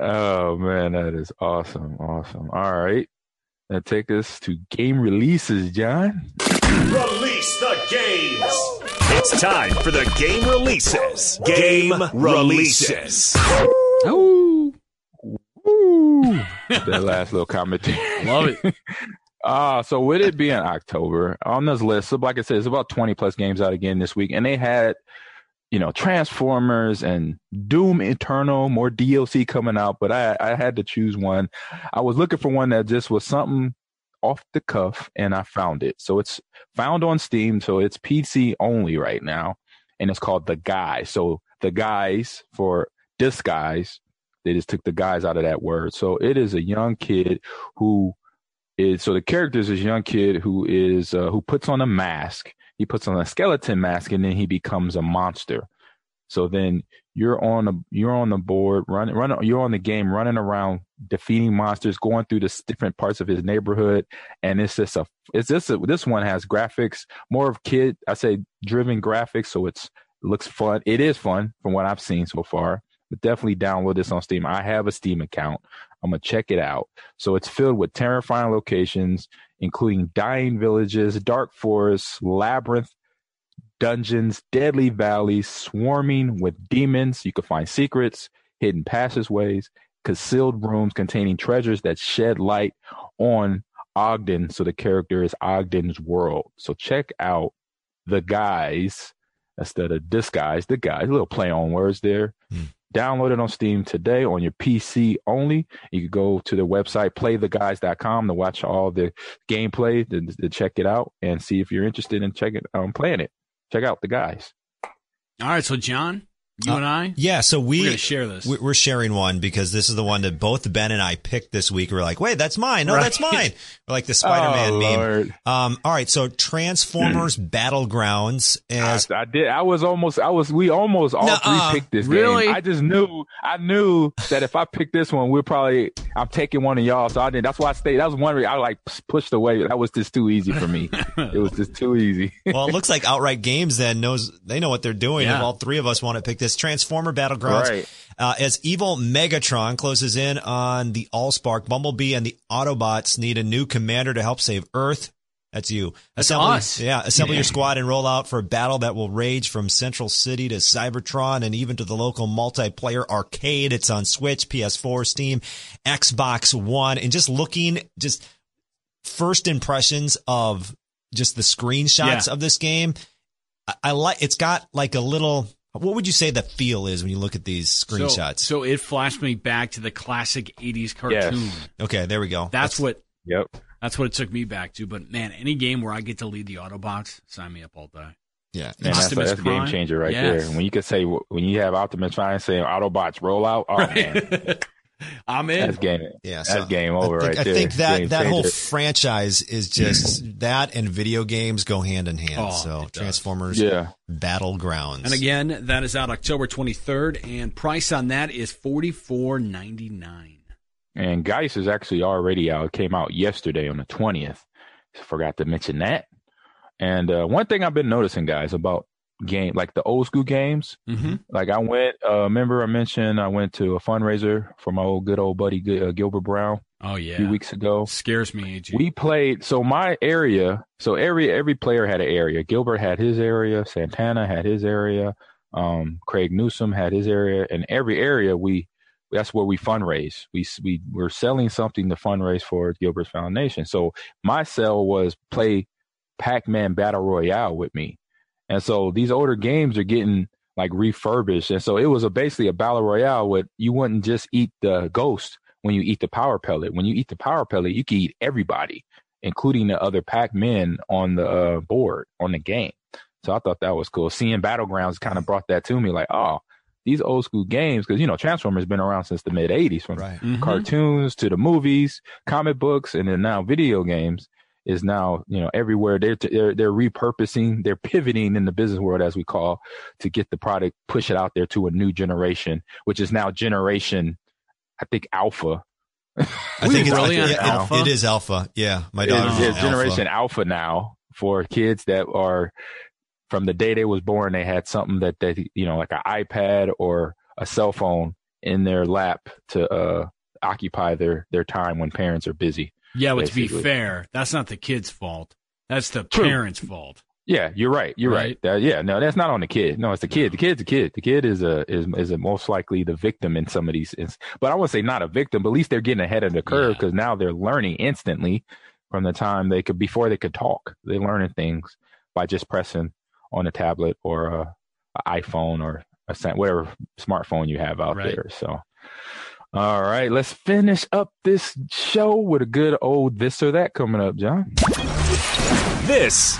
Speaker 3: Oh man, that is awesome, awesome. All right, now take us to game releases, John.
Speaker 1: Release the games. It's time for the game releases. Game releases.
Speaker 3: Ooh. Ooh. that last little comment.
Speaker 4: Love it.
Speaker 3: Uh, so with it being October on this list, so like I said, it's about 20 plus games out again this week. And they had, you know, Transformers and Doom Eternal, more DLC coming out, but I, I had to choose one. I was looking for one that just was something off the cuff and I found it. So it's found on Steam. So it's PC only right now. And it's called The Guise. So The Guise for disguise. They just took the guys out of that word. So it is a young kid who is so the character is this young kid who is uh, who puts on a mask. He puts on a skeleton mask and then he becomes a monster. So then you're on a you're on the board running running you're on the game running around defeating monsters, going through the different parts of his neighborhood, and it's just a it's a, this one has graphics more of kid I say driven graphics, so it's it looks fun. It is fun from what I've seen so far definitely download this on Steam. I have a Steam account. I'm gonna check it out. So it's filled with terrifying locations, including dying villages, dark forests, labyrinth, dungeons, deadly valleys swarming with demons. You can find secrets, hidden passageways, concealed rooms containing treasures that shed light on Ogden. So the character is Ogden's world. So check out the Guise instead of disguise, the Guise. A little play on words there.
Speaker 5: Hmm.
Speaker 3: Download it on Steam today on your PC only. You can go to the website playtheguys.com to watch all the gameplay, to, to check it out, and see if you're interested in checking um, playing it. Check out the Guise.
Speaker 4: All right, so John, you
Speaker 5: Uh,
Speaker 4: and I,
Speaker 5: Yeah, so we
Speaker 4: we're share this.
Speaker 5: we- we're sharing one because this is the one that both Ben and I picked this week. We're like, wait, that's mine. No,
Speaker 4: Right.
Speaker 5: that's mine. We're like the Spider-Man
Speaker 3: oh,
Speaker 5: meme.
Speaker 3: Lord.
Speaker 5: Um, all right, so Transformers Battlegrounds as
Speaker 3: I, I did. I was almost. I was. We almost all
Speaker 5: Nuh-uh.
Speaker 3: three picked this
Speaker 4: Really?
Speaker 3: game. I just knew. I knew that if I picked this one, we're probably. I'm taking one of y'all. So I didn't. That's why I stayed. That was one. re- I like pushed away. That was just too easy for me. it was just too easy.
Speaker 5: well, it looks like Outright Games then knows they know what they're doing.
Speaker 4: Yeah.
Speaker 5: If all three of us want to pick this Transformer Battlegrounds,
Speaker 3: Right.
Speaker 5: uh, as evil Megatron closes in on the Allspark, Bumblebee and the Autobots need a new commander to help save Earth. That's you.
Speaker 4: That's
Speaker 5: assemble,
Speaker 4: us.
Speaker 5: Yeah, assemble your squad and roll out for a battle that will rage from Central City to Cybertron and even to the local multiplayer arcade. It's on Switch, PS4, Steam, Xbox One, and just looking, just first impressions of just the screenshots
Speaker 4: Yeah.
Speaker 5: of this game. I, I like. It's got like a little. What would you say the feel is when you look at these screenshots?
Speaker 4: So, so it flashed me back to the classic '80s cartoon.
Speaker 5: okay, there we go.
Speaker 4: That's what
Speaker 3: yep.
Speaker 4: that's what it took me back to. But man, any game where I get to lead the Autobots, sign me up all day.
Speaker 5: Yeah,
Speaker 3: Man, that's, that's a game changer right
Speaker 4: Yes.
Speaker 3: there. When you could say when you have Optimus Prime saying Autobots roll out, oh man,
Speaker 4: I'm in.
Speaker 3: that's game.
Speaker 5: Yeah,
Speaker 3: that's game over
Speaker 5: I think,
Speaker 3: right
Speaker 5: I
Speaker 3: there.
Speaker 5: think that
Speaker 3: Game
Speaker 5: that whole franchise is just that and video games go hand in hand.
Speaker 4: Oh,
Speaker 5: so. Transformers
Speaker 3: yeah.
Speaker 5: Battlegrounds.
Speaker 4: And again, that is out October 23rd, and price on that is forty four ninety nine.
Speaker 3: And Guise is actually already out. It came out yesterday on the 20th. Forgot to mention that. And uh, one thing I've been noticing, guys, about game like the old school games,
Speaker 4: Mm-hmm.
Speaker 3: like I went, uh, remember I mentioned I went to a fundraiser for my old good old buddy uh, Gilbert Brown
Speaker 4: Oh yeah, a
Speaker 3: few weeks ago.
Speaker 4: scares me. AG.
Speaker 3: We played so my area. So every every player had an area. Gilbert had his area. Santana had his area. Um, Craig Newsome had his area, and every area we that's where we fundraise. We we were selling something to fundraise for Gilbert's Foundation. So my sell was play Pac-Man Battle Royale with me, and so these older games are getting like refurbished, and so it was a basically a battle royale. With you wouldn't just eat the ghost when you eat the power pellet. When you eat the power pellet, you can eat everybody, including the other Pac-Men on the uh, board on the game. So I thought that was cool. Seeing Battlegrounds kind of brought that to me, like, oh, these old school games, because you know Transformers been around since the mid '80s, from
Speaker 5: right.
Speaker 4: Mhm.
Speaker 3: cartoons to the movies, comic books, and then now video games is now you know everywhere. They're they're they're repurposing, they're pivoting in the business world as we call to get the product, push it out there to a new generation, which is now generation, I think Alpha.
Speaker 5: I think it's
Speaker 4: really
Speaker 5: yeah,
Speaker 4: on
Speaker 5: it-
Speaker 4: Alpha?
Speaker 5: it is Alpha. Yeah, my
Speaker 3: It's,
Speaker 5: daughter's
Speaker 3: it's generation
Speaker 5: Alpha.
Speaker 3: alpha now for kids that are from the day they was born they had something that they you know like an ipad or a cell phone in their lap to uh occupy their their time when parents are busy
Speaker 4: yeah, but to be fair, that's not the kid's fault. That's the
Speaker 3: True.
Speaker 4: parents' fault.
Speaker 3: yeah you're right you're right,
Speaker 4: Right.
Speaker 3: That- yeah no that's not on the kid no it's the kid the kid's a kid the kid is a is is a most likely the victim in some of these but i would say not a victim but at least they're getting ahead of the curve
Speaker 4: Yeah.
Speaker 3: because now they're learning instantly from the time they could before they could talk they're learning things by just pressing on a tablet or a, a iphone or a whatever smartphone you have out
Speaker 4: Right.
Speaker 3: there so all right let's finish up this show with a good old this or that coming up john
Speaker 1: This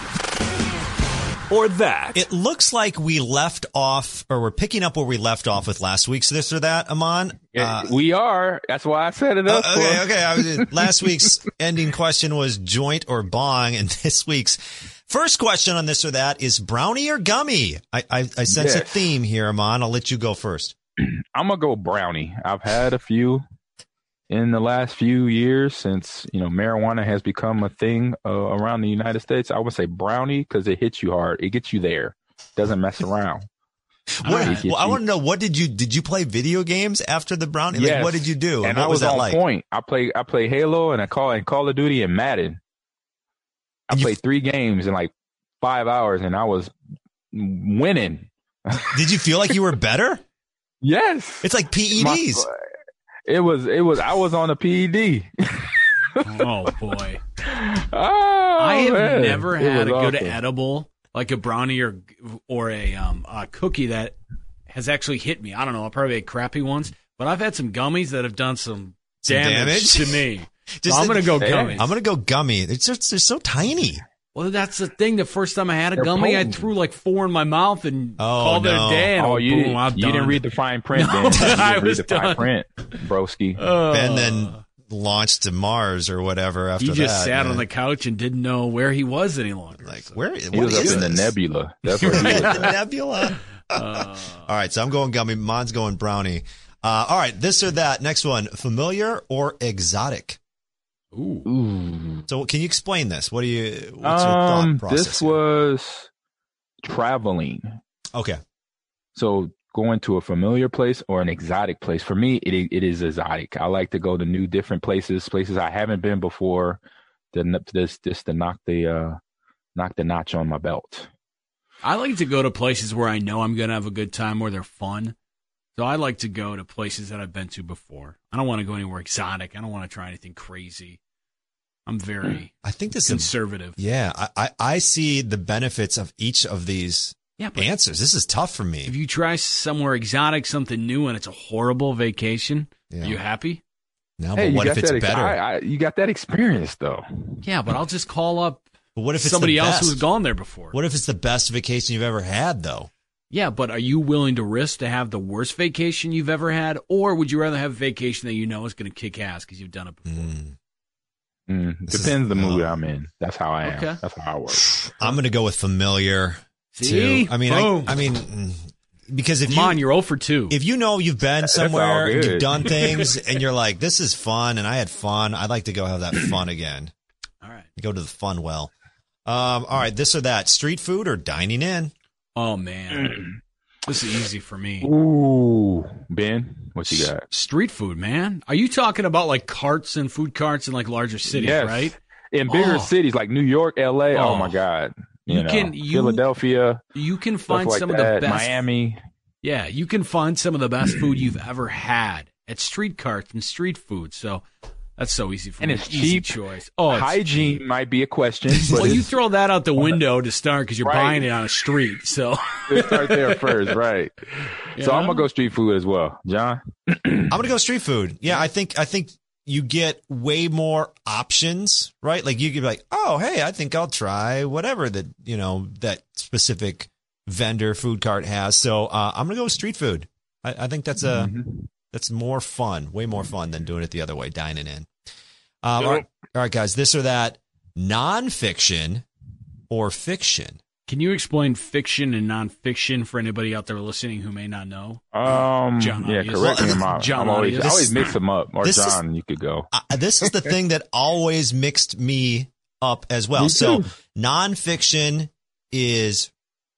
Speaker 1: or that.
Speaker 5: It looks like we left off, or we're picking up where we left off with last week's this or that. Amon.
Speaker 3: Yeah,
Speaker 5: Uh,
Speaker 3: we are that's why i set it
Speaker 5: Oh,
Speaker 3: up
Speaker 5: okay,
Speaker 3: for.
Speaker 5: okay. Was, last week's ending question was joint or bong, and this week's first question on this or that is brownie or gummy. I I, I sense a theme here, Amon. I'll let you go first.
Speaker 3: I'm gonna go brownie. I've had a few in the last few years since you know marijuana has become a thing uh, around the United States. I would say brownie because it hits you hard. It gets you there. Doesn't mess around.
Speaker 5: What, well, I want to know what did you did you play video games after the brownie? Like, what did you do?
Speaker 3: And
Speaker 5: what
Speaker 3: I was,
Speaker 5: that
Speaker 3: on
Speaker 5: like?
Speaker 3: point. I play I play Halo and I call and Call of Duty and Madden. I
Speaker 5: And you-
Speaker 3: played three games in like five hours, and I was winning.
Speaker 5: Did you feel like you were better?
Speaker 3: Yes.
Speaker 5: It's like E
Speaker 3: My-
Speaker 5: PEDs.
Speaker 3: it was it was I was on a PED.
Speaker 4: Oh boy.
Speaker 3: oh,
Speaker 4: I have
Speaker 3: man.
Speaker 4: never had a good
Speaker 3: awesome.
Speaker 4: edible like a brownie or or a um a cookie that has actually hit me. I don't know. I probably had crappy ones, but I've had some gummies that have done some,
Speaker 5: Some
Speaker 4: damage,
Speaker 5: damage?
Speaker 4: to me. So
Speaker 5: Just
Speaker 4: I'm gonna go
Speaker 3: Hey,
Speaker 4: gummies.
Speaker 5: I'm gonna go gummy. They're just they're so tiny.
Speaker 4: Well, that's the thing. The first time I had a
Speaker 3: They're
Speaker 4: gummy, I threw like four in my mouth and
Speaker 5: Oh,
Speaker 4: called it a day.
Speaker 3: Oh, you,
Speaker 4: boom, I'm
Speaker 3: you didn't read the fine print,
Speaker 4: No,
Speaker 3: then. You didn't
Speaker 4: I
Speaker 3: read
Speaker 4: was
Speaker 3: the fine
Speaker 4: done.
Speaker 3: print, broski.
Speaker 4: Uh,
Speaker 5: Ben then launched to Mars or whatever after that.
Speaker 4: he just
Speaker 5: that.
Speaker 4: sat
Speaker 5: man.
Speaker 4: on the couch and didn't know where he was any longer.
Speaker 5: like
Speaker 4: So,
Speaker 5: where?
Speaker 3: he
Speaker 5: What
Speaker 3: was up
Speaker 5: is
Speaker 3: in the nebula. That's what he was.
Speaker 5: the nebula.
Speaker 4: uh,
Speaker 5: All right, so I'm going gummy. Mine's going brownie. Uh, all right, this or that. Next one: familiar or exotic.
Speaker 4: Ooh.
Speaker 3: Ooh.
Speaker 5: So, can you explain this? What do you? What's your thought
Speaker 3: Um,
Speaker 5: process?
Speaker 3: this
Speaker 5: here?
Speaker 3: was traveling.
Speaker 5: okay.
Speaker 3: So going to a familiar place or an exotic place. For me, it it is exotic. I like to go to new, different places, places I haven't been before. To this this to knock the uh knock the notch on my belt.
Speaker 4: I like to go to places where I know I'm going to have a good time, where they're fun. So I like to go to places that I've been to before. I don't want to go anywhere exotic. I don't want to try anything crazy. I'm very
Speaker 5: I think this is.
Speaker 4: conservative.
Speaker 5: Yeah, I, I I see the benefits of each of these
Speaker 4: Yeah, but
Speaker 5: answers. This is tough for me.
Speaker 4: if you try somewhere exotic, something new, and it's a horrible vacation,
Speaker 5: Yeah.
Speaker 4: are you happy?
Speaker 5: No,
Speaker 3: hey,
Speaker 5: but
Speaker 3: you
Speaker 5: what
Speaker 3: got
Speaker 5: if it's
Speaker 3: that ex-
Speaker 5: better?
Speaker 3: I, I, you got that experience though.
Speaker 4: Yeah, but I'll just call up
Speaker 5: but what if it's
Speaker 4: somebody else who's gone there before.
Speaker 5: What if it's the best vacation you've ever had, though?
Speaker 4: Yeah, but are you willing to risk to have the worst vacation you've ever had, or would you rather have a vacation that you know is going to kick ass because you've done it before?
Speaker 5: Mm.
Speaker 3: Mm,
Speaker 5: This is-
Speaker 3: depends the mood
Speaker 5: oh.
Speaker 3: I'm in. That's how I am.
Speaker 4: Okay.
Speaker 3: That's how I work.
Speaker 5: I'm gonna go with familiar.
Speaker 4: See?
Speaker 5: Too. I mean, I, I mean, mm, because if
Speaker 4: Come
Speaker 5: you
Speaker 4: on, you're 0 for 2.
Speaker 5: if you know you've been somewhere and you've done things and you're like, this is fun and I had fun, I'd like to go have that fun again.
Speaker 4: All right.
Speaker 5: Go to the fun well. Um, all right, this or that, street food or dining in?
Speaker 4: Oh man, this is easy for me.
Speaker 3: Ooh, Ben, what you got?
Speaker 4: S- Street food, man. Are you talking about like carts and food carts in like larger cities,
Speaker 3: Yes.
Speaker 4: right?
Speaker 3: In bigger
Speaker 4: Oh.
Speaker 3: cities like New York, L.A. Oh,
Speaker 4: Oh.
Speaker 3: my oh. God.
Speaker 4: You
Speaker 3: You, know,
Speaker 4: can- you-
Speaker 3: Philadelphia,
Speaker 4: You can find
Speaker 3: like
Speaker 4: some
Speaker 3: that.
Speaker 4: of the best.
Speaker 3: Miami.
Speaker 4: Yeah, you can find some of the best food you've ever had at street carts and street food. So that's so easy for me.
Speaker 3: And
Speaker 4: me.
Speaker 3: it's
Speaker 4: Easy
Speaker 3: cheap.
Speaker 4: choice. Oh, it's-
Speaker 3: Hygiene might be a question, but
Speaker 4: well, you throw that out the window to start because you're
Speaker 3: Right.
Speaker 4: buying it on a street. So
Speaker 3: it's right there first, right?
Speaker 4: You
Speaker 3: So I'm gonna go street food as well, John.
Speaker 5: I'm gonna go street food. Yeah, I think I think you get way more options, right? Like you could be like, oh, hey, I think I'll try whatever that you know that specific vendor food cart has. So uh, I'm gonna go with street food. I, I think that's a
Speaker 3: Mhm.
Speaker 5: That's more fun, way more fun than doing it the other way, dining in. Um,
Speaker 3: Yep.
Speaker 5: all, right, all right, guys, this or that, nonfiction or fiction.
Speaker 4: Can you explain fiction and nonfiction for anybody out there listening who may not know?
Speaker 3: Um,
Speaker 4: John
Speaker 3: yeah,
Speaker 4: Audius.
Speaker 3: correct me.
Speaker 5: Well,
Speaker 3: I'm,
Speaker 4: John
Speaker 3: I'm always,
Speaker 4: Audius.
Speaker 3: I always mix them up. Or
Speaker 5: This is-
Speaker 3: John, you could go.
Speaker 5: uh, this is the thing that always mixed me up as well. So nonfiction is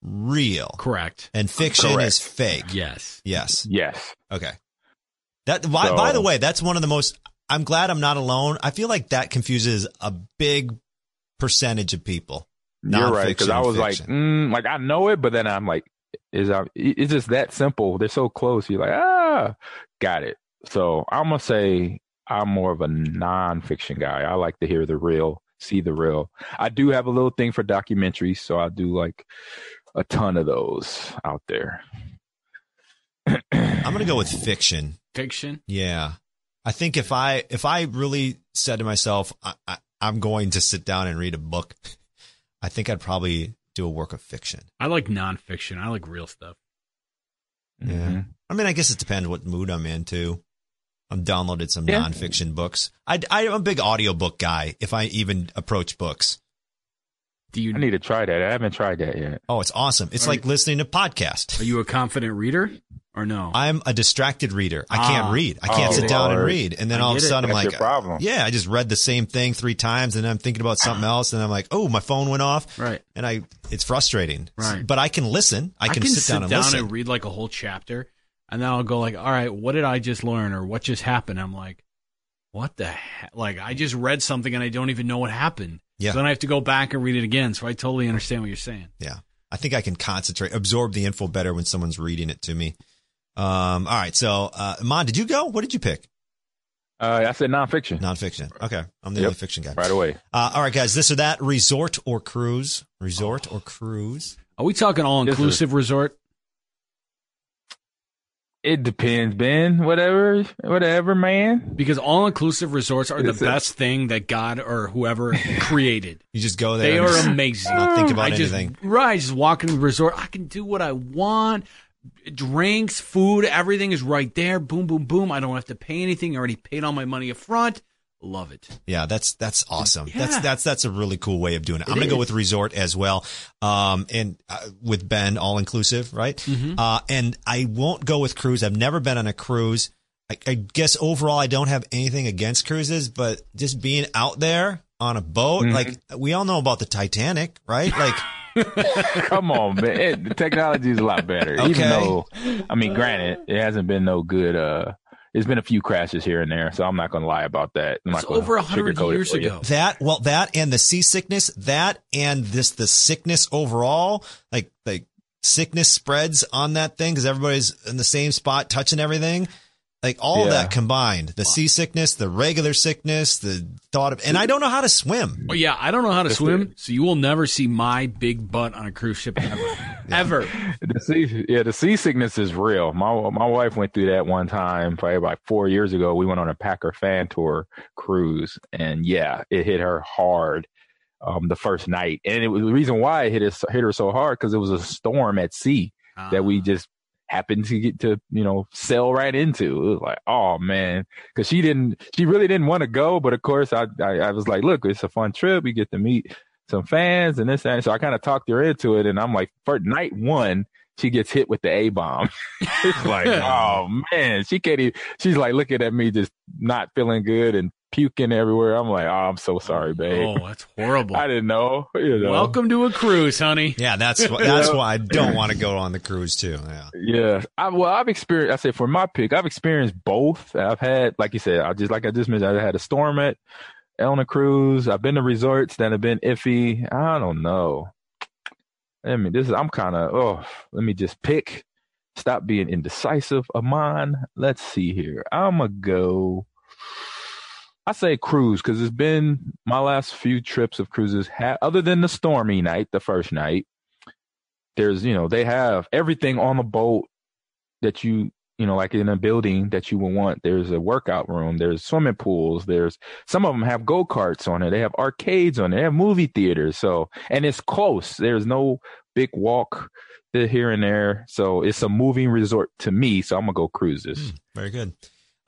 Speaker 5: real
Speaker 4: Correct.
Speaker 5: and fiction
Speaker 3: Correct.
Speaker 5: is fake.
Speaker 4: Yes.
Speaker 5: Yes.
Speaker 3: Yes.
Speaker 5: Okay. That by,
Speaker 3: So-
Speaker 5: by the way, that's one of the most I'm glad I'm not alone. I feel like that confuses a big percentage of people.
Speaker 3: You're right. Because I was like, mm, like I know it, but then I'm like, is I, it's just that simple. They're so close. You're like, ah, got it. So I'm gonna say I'm more of a nonfiction guy. I like to hear the real, see the real. I do have a little thing for documentaries, so I do like a ton of those out there.
Speaker 5: I'm going to go with fiction.
Speaker 4: Fiction.
Speaker 5: Yeah. I think if I if I really said to myself I, I, I'm going to sit down and read a book, I think I'd probably do a work of fiction.
Speaker 4: I like nonfiction. I like real stuff.
Speaker 5: Yeah.
Speaker 3: Mhm.
Speaker 5: I mean, I guess it depends what mood I'm in too. I'm downloaded some
Speaker 3: Yeah.
Speaker 5: nonfiction books. I, I'm a big audiobook guy if I even approach books.
Speaker 4: Do you
Speaker 3: I need to try that. I haven't tried that yet.
Speaker 5: Oh, it's awesome. It's
Speaker 4: Are
Speaker 5: like listening to podcast.
Speaker 4: are you a confident reader or no?
Speaker 5: I'm a distracted reader. I
Speaker 4: Ah.
Speaker 5: can't read. I can't
Speaker 3: Oh,
Speaker 5: sit down and read. And then all of a
Speaker 4: get it.
Speaker 5: sudden I'm
Speaker 3: That's
Speaker 5: like,
Speaker 3: your problem.
Speaker 5: yeah, I just read the same thing three times and I'm thinking about something else. And I'm like, oh, my phone went off.
Speaker 4: right.
Speaker 5: And I, it's frustrating.
Speaker 4: Right.
Speaker 5: But I can listen. I can, sit, down and listen.
Speaker 4: read like a whole chapter, and then I'll go like, "All right, what did I just learn, or what just happened?" I'm like, "What the heck?" Like I just read something and I don't even know what happened.
Speaker 5: Yeah.
Speaker 4: So then I have to go back and read it again. So I totally understand what you're saying.
Speaker 5: yeah. I think I can concentrate, absorb the info better when someone's reading it to me. Um, all right. So, uh, Mon, did you go? What did you pick?
Speaker 3: Uh, I said nonfiction.
Speaker 5: Nonfiction. Okay. I'm the
Speaker 3: Yep.
Speaker 5: only fiction guy.
Speaker 3: Right away.
Speaker 5: Uh, all right, guys. This or that resort or cruise? Resort or cruise?
Speaker 4: Are we talking all inclusive resort?
Speaker 3: It depends, Ben. Whatever, whatever, man.
Speaker 4: Because all inclusive resorts are the
Speaker 3: Is it-
Speaker 4: best thing that God or whoever created.
Speaker 5: You just go there.
Speaker 4: They are
Speaker 5: just
Speaker 4: amazing.
Speaker 5: Not think about
Speaker 4: I just,
Speaker 5: anything.
Speaker 4: Right, just walk into the resort. I can do what I want. Drinks, food, everything is right there. Boom, boom, boom. I don't have to pay anything. I already paid all my money up front. Love it.
Speaker 5: Yeah, that's that's awesome. That's
Speaker 4: Yeah.
Speaker 5: that's that's a really cool way of doing it. I'm gonna go with resort as well, um, and uh, with Ben, all inclusive, right?
Speaker 4: Mm-hmm.
Speaker 5: Uh, and I won't go with cruise. I've never been on a cruise. I, I guess overall, I don't have anything against cruises, but just being out there on a boat,
Speaker 3: Mm-hmm.
Speaker 5: like we all know about the Titanic, right? Like,
Speaker 3: Come on, man. It, the technology is a lot better.
Speaker 5: Okay.
Speaker 3: Even though, I mean, granted, it hasn't been no good. Uh, there's been a few crashes here and there, so I'm not gonna lie about that. I'm
Speaker 4: It's
Speaker 3: not
Speaker 4: over a hundred years ago.
Speaker 5: that well that and the seasickness that and this the sickness overall like like sickness spreads on that thing because everybody's in the same spot touching everything like all of
Speaker 3: Yeah.
Speaker 5: that combined the seasickness the regular sickness the thought of and i don't know how to swim
Speaker 4: Oh yeah, I don't know how to swim, so you will never see my big butt on a cruise ship ever. Ever.
Speaker 3: The sea, yeah, the seasickness is real. My my wife went through that one time, probably like four years ago. We went on a Packer fan tour cruise, and yeah, it hit her hard um, the first night. And it was the reason why it hit us hit her so hard because it was a storm at sea that we just happened to get to you know sell right into. It was like, oh man, because she didn't, she really didn't want to go, but of course I, I I was like, look, it's a fun trip. We get to meet some fans and this and so I kind of talked her into it, and I'm like, for night one. She gets hit with the A bomb. it's like, oh man, she can't even. She's like looking at me, just not feeling good and puking everywhere. I'm like, oh, I'm so sorry, oh, babe.
Speaker 4: Oh, that's horrible.
Speaker 3: I didn't know. You know.
Speaker 4: Welcome to a cruise, honey.
Speaker 5: yeah that's that's why i don't want to go on the cruise too yeah
Speaker 3: Yeah, I, well, I've experienced. I say for my pick, I've experienced both. I've had, like you said, I just like I just mentioned, I had a storm at on a cruise. I've been to resorts that have been iffy. I don't know. I mean, this is I'm kind of. Oh, let me just pick. Stop being indecisive, Amon. Let's see here. I'm gonna go. I say cruise because it's been my last few trips of cruises. Ha- other than the stormy night, the first night, there's you know they have everything on the boat that you you know like in a building that you would want. There's a workout room there's swimming pools there's some of them have go-karts on it they have arcades on it they have movie theaters so and it's close. There's no big walk here and there so it's a moving resort to me so i'm gonna go cruises.
Speaker 5: Hmm, very good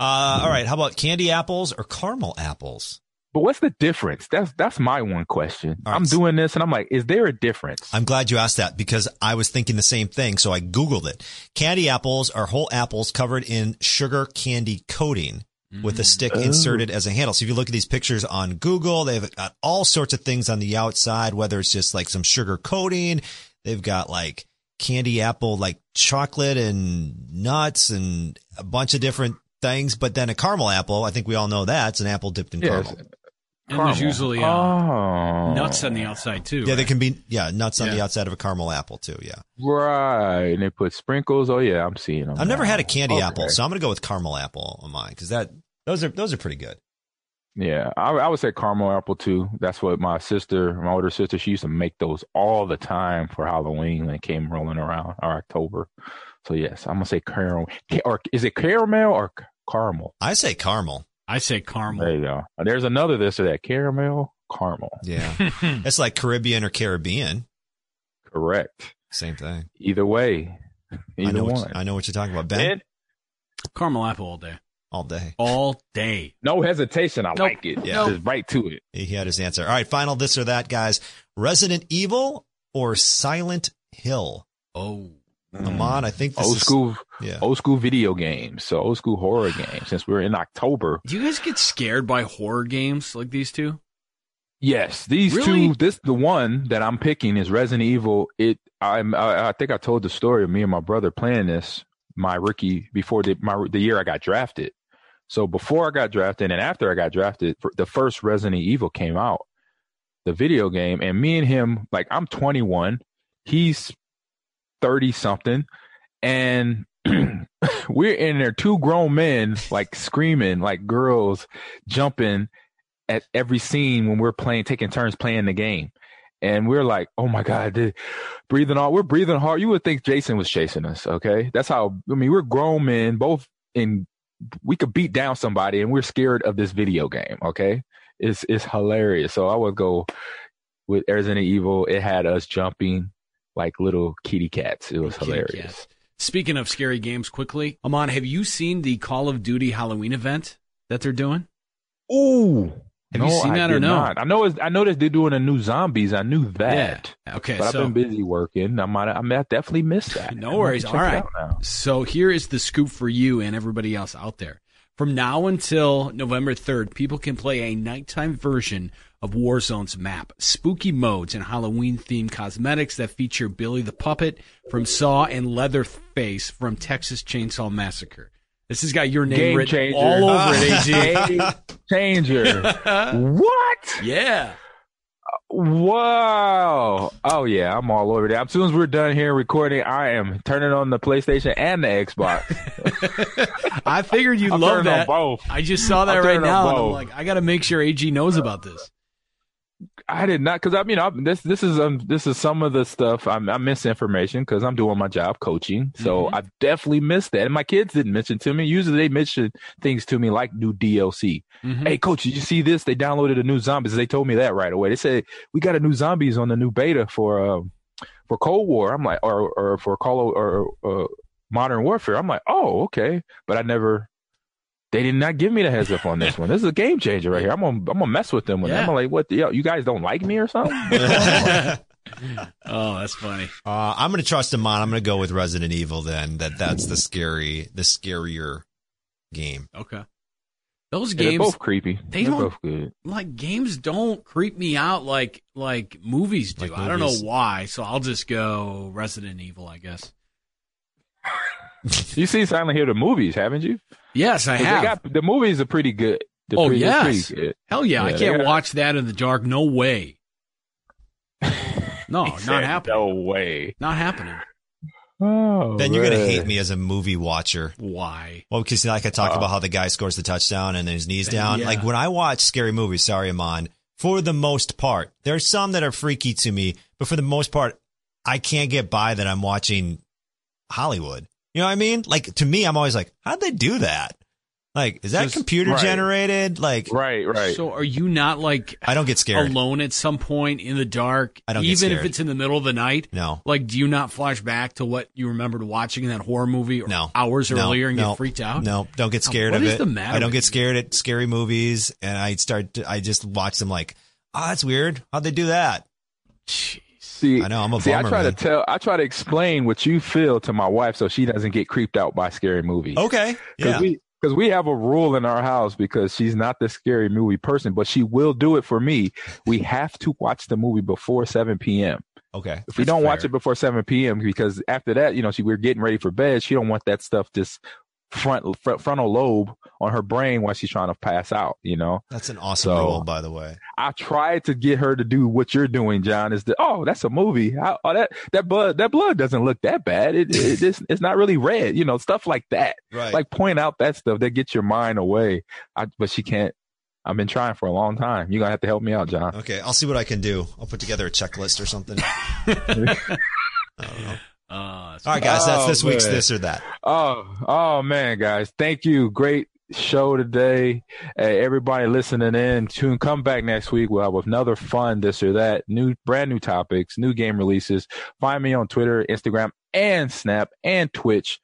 Speaker 5: uh all right how about candy apples or caramel apples
Speaker 3: but what's the difference that's that's my one question
Speaker 5: right.
Speaker 3: i'm doing this and i'm like is there a difference
Speaker 5: I'm glad you asked that because I was thinking the same thing. So I Googled it. Candy apples are whole apples covered in sugar candy coating with a stick inserted as a handle. So if you look at these pictures on Google, they've got all sorts of things on the outside, whether it's just like some sugar coating. They've got like candy apple, like chocolate and nuts and a bunch of different things. But then a caramel apple, I think we all know that it's an apple dipped in
Speaker 3: Yes.
Speaker 5: caramel.
Speaker 4: And there's usually uh,
Speaker 3: oh.
Speaker 4: nuts on the outside too.
Speaker 5: Yeah, they
Speaker 4: right?
Speaker 5: can be, yeah, nuts on the outside of a caramel apple too. Yeah.
Speaker 3: Right, and they put sprinkles. Oh yeah, I'm seeing them.
Speaker 5: I've never had a candy
Speaker 3: Okay.
Speaker 5: apple, so I'm gonna go with caramel apple on mine because that those are those are pretty good.
Speaker 3: Yeah, I, I would say caramel apple too. That's what my sister, my older sister, she used to make those all the time for Halloween when it came rolling around or October. So yes, I'm gonna say caramel. Or is it caramel or caramel?
Speaker 5: I say caramel.
Speaker 4: I say caramel.
Speaker 3: There you go. There's another this or that caramel caramel.
Speaker 5: Yeah, it's like Caribbean or Caribbean.
Speaker 3: Correct.
Speaker 5: Same thing.
Speaker 3: Either way,
Speaker 5: I
Speaker 3: either
Speaker 5: know
Speaker 3: one.
Speaker 5: What, I know what you're talking about, Ben.
Speaker 3: Ben,
Speaker 4: Caramel apple all day.
Speaker 5: All day.
Speaker 4: All day.
Speaker 3: no hesitation. I
Speaker 4: Nope.
Speaker 3: like it.
Speaker 5: Yeah.
Speaker 3: Just right to it.
Speaker 5: He had his answer. All right, final this or that, guys. Resident Evil or Silent Hill?
Speaker 4: Oh. Mm-hmm.
Speaker 5: Amon, I think this
Speaker 3: Old
Speaker 5: is
Speaker 3: school,
Speaker 5: Yeah.
Speaker 3: old school video games. So old school horror games. Since we're in October,
Speaker 4: Do you guys get scared by horror games like these two?
Speaker 3: Yes, these
Speaker 4: Really?
Speaker 3: two. This the one that I'm picking is Resident Evil. It. I'm. I, I think I told the story of me and my brother playing this. My rookie before the my the year I got drafted. So before I got drafted and after I got drafted, for- the first Resident Evil came out, the video game, and me and him like I'm 21. He's thirty something, and we're in there, two grown men like screaming, like girls jumping at every scene when we're playing, taking turns playing the game. And we're like, oh my God, dude, breathing hard. We're breathing hard. You would think Jason was chasing us. Okay. That's how, I mean, we're grown men, both in, we could beat down somebody and we're scared of this video game. Okay. It's, it's hilarious. So I would go with Resident Evil. It had us jumping like little kitty cats. It was
Speaker 4: Kitty
Speaker 3: hilarious.
Speaker 4: cats. Speaking of scary games, quickly, Amon, have you seen the Call of Duty Halloween event that they're doing?
Speaker 3: Ooh.
Speaker 4: Have you seen
Speaker 3: I
Speaker 4: that or no?
Speaker 3: Not. I know. It's, I noticed they're doing a new zombies. I knew that.
Speaker 4: Yeah. Okay.
Speaker 3: But
Speaker 4: so
Speaker 3: I've been busy working. I might. I, mean, I definitely missed that.
Speaker 4: No worries.
Speaker 3: check
Speaker 4: All
Speaker 3: it
Speaker 4: right.
Speaker 3: out now.
Speaker 4: So here is the scoop for you and everybody else out there. From now until November 3rd, people can play a nighttime version of Warzone's map, spooky modes, and Halloween themed cosmetics that feature Billy the Puppet from Saw and Leatherface from Texas Chainsaw Massacre. This has got your name
Speaker 3: Game
Speaker 4: written
Speaker 3: changer.
Speaker 4: all over it, AG.
Speaker 3: Changer. what?
Speaker 4: yeah.
Speaker 3: Wow. Oh yeah, I'm all over that. As soon as we're done here recording, I am turning on the PlayStation and the Xbox.
Speaker 4: I figured you'd
Speaker 3: I'm
Speaker 4: love that.
Speaker 3: both.
Speaker 4: I just saw that
Speaker 3: I'm
Speaker 4: right now, and I'm like, I got to make sure AG knows about this.
Speaker 3: I did not because I mean I, this this is um this is some of the stuff I'm, I miss information because I'm doing my job coaching, so
Speaker 4: Mm-hmm.
Speaker 3: I definitely missed that. And my kids didn't mention to me. Usually they mention things to me like new DLC.
Speaker 4: Mhm.
Speaker 3: Hey, coach, did you see this? They downloaded a new zombies. They told me that right away. They said we got a new zombies on the new beta for um for Cold War. I'm like, or or for Call of, or uh, Modern Warfare. I'm like, oh okay, but I never. They did not give me the heads up on this one. This is a game changer right here. I'm gonna I'm gonna mess with them. With
Speaker 4: Yeah.
Speaker 3: I'm like, what? The, you guys don't like me or something?
Speaker 4: Oh, that's funny.
Speaker 5: Uh, I'm going to trust him on. I'm going to go with Resident Evil then. That that's the scary, the scarier game.
Speaker 4: Okay. Those
Speaker 3: Yeah, they're both creepy.
Speaker 4: they
Speaker 3: They're
Speaker 4: don't-
Speaker 3: both good.
Speaker 4: like games, don't creep me out like like movies do.
Speaker 5: Like
Speaker 4: I don't know why, so I'll just go Resident Evil, I guess.
Speaker 3: You see Silent Hill the movies, haven't you?
Speaker 4: Yes, I
Speaker 3: 'Cause
Speaker 4: have.
Speaker 3: They got the movies are pretty good. They're
Speaker 4: Oh,
Speaker 3: pretty,
Speaker 4: yes.
Speaker 3: pretty good.
Speaker 4: Hell yeah, I can't
Speaker 3: got-
Speaker 4: watch that in the dark. No way. No, not happening.
Speaker 3: No way.
Speaker 4: Not happening.
Speaker 3: Oh,
Speaker 5: Then you're going to hate me as a movie watcher.
Speaker 4: Why?
Speaker 5: Well, because like I talked
Speaker 3: Uh,
Speaker 5: about how the guy scores the touchdown and then his knees down.
Speaker 4: Yeah.
Speaker 5: Like when I watch scary movies, sorry, Amon, for the most part, there are some that are freaky to me, but for the most part, I can't get by that I'm watching Hollywood. You know what I mean? Like to me, I'm always like, how'd they do that? Like, is that
Speaker 3: Just-
Speaker 5: computer
Speaker 3: right.
Speaker 5: generated? Like,
Speaker 3: Right, right.
Speaker 4: So are you not like
Speaker 5: I don't get scared.
Speaker 4: alone at some point in the dark?
Speaker 5: I don't get
Speaker 4: even if it's in the middle of the night.
Speaker 5: No.
Speaker 4: Like, do you not flash back to what you remembered watching in that horror movie or
Speaker 5: No.
Speaker 4: hours
Speaker 5: No,
Speaker 4: earlier and
Speaker 5: no,
Speaker 4: get freaked out?
Speaker 5: No, don't get scared
Speaker 4: what
Speaker 5: of
Speaker 4: is
Speaker 5: it.
Speaker 4: the matter
Speaker 5: I don't get scared at scary movies, and I start. To, I just watch them like, oh, that's weird. How'd they do that?
Speaker 4: Jeez.
Speaker 3: See,
Speaker 5: I know, I'm a
Speaker 3: see, I try
Speaker 5: man.
Speaker 3: to tell, I try to explain what you feel to my wife so she doesn't get creeped out by scary movies.
Speaker 5: Okay,
Speaker 3: Because
Speaker 5: yeah,
Speaker 3: we because we have a rule in our house because she's not the scary movie person, but she will do it for me. We have to watch the movie before 7 p.m.
Speaker 5: okay.
Speaker 3: If we don't watch it before 7 p.m. because after that, you know, she we're getting ready for bed. She don't want that stuff just front, front frontal lobe on her brain while she's trying to pass out. You know,
Speaker 5: That's an awesome
Speaker 3: So-
Speaker 5: rule, by the way.
Speaker 3: I tried to get her to do what you're doing, John. Is that oh, that's a movie. How, oh, that that blood that blood doesn't look that bad. It, it it's, it's not really red. You know, stuff like that.
Speaker 5: Right.
Speaker 3: Like point out that stuff that gets your mind away. I, but she can't. I've been trying for a long time. You're gonna have to help me out, John.
Speaker 5: okay, I'll see what I can do. I'll put together a checklist or something.
Speaker 4: Uh,
Speaker 5: All right, guys, that's
Speaker 3: Oh,
Speaker 5: this week's
Speaker 3: man.
Speaker 5: this or that.
Speaker 3: Oh, oh man, guys, thank you. Great show today. Hey, everybody listening in, tune. Come back next week. We'll have another fun this or that. New, brand new topics, new game releases. Find me on Twitter, Instagram, and Snap and Twitch.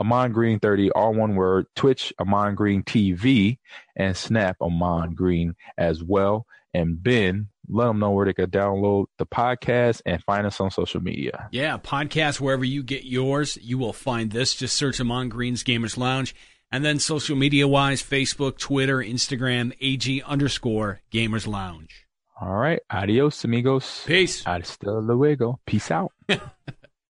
Speaker 3: Amon Green 30, all one word. Twitch, Amon Green TV, and Snap Amon Green as well. And Ben, let them know where they can download the podcast and find us on social media.
Speaker 4: Yeah, podcast wherever you get yours, you will find this. Just search Amon Green's Gamers Lounge. And then social media wise, Facebook, Twitter, Instagram, AG underscore Gamers Lounge.
Speaker 3: All right. Adios, amigos.
Speaker 4: Peace.
Speaker 3: Hasta luego. Peace out.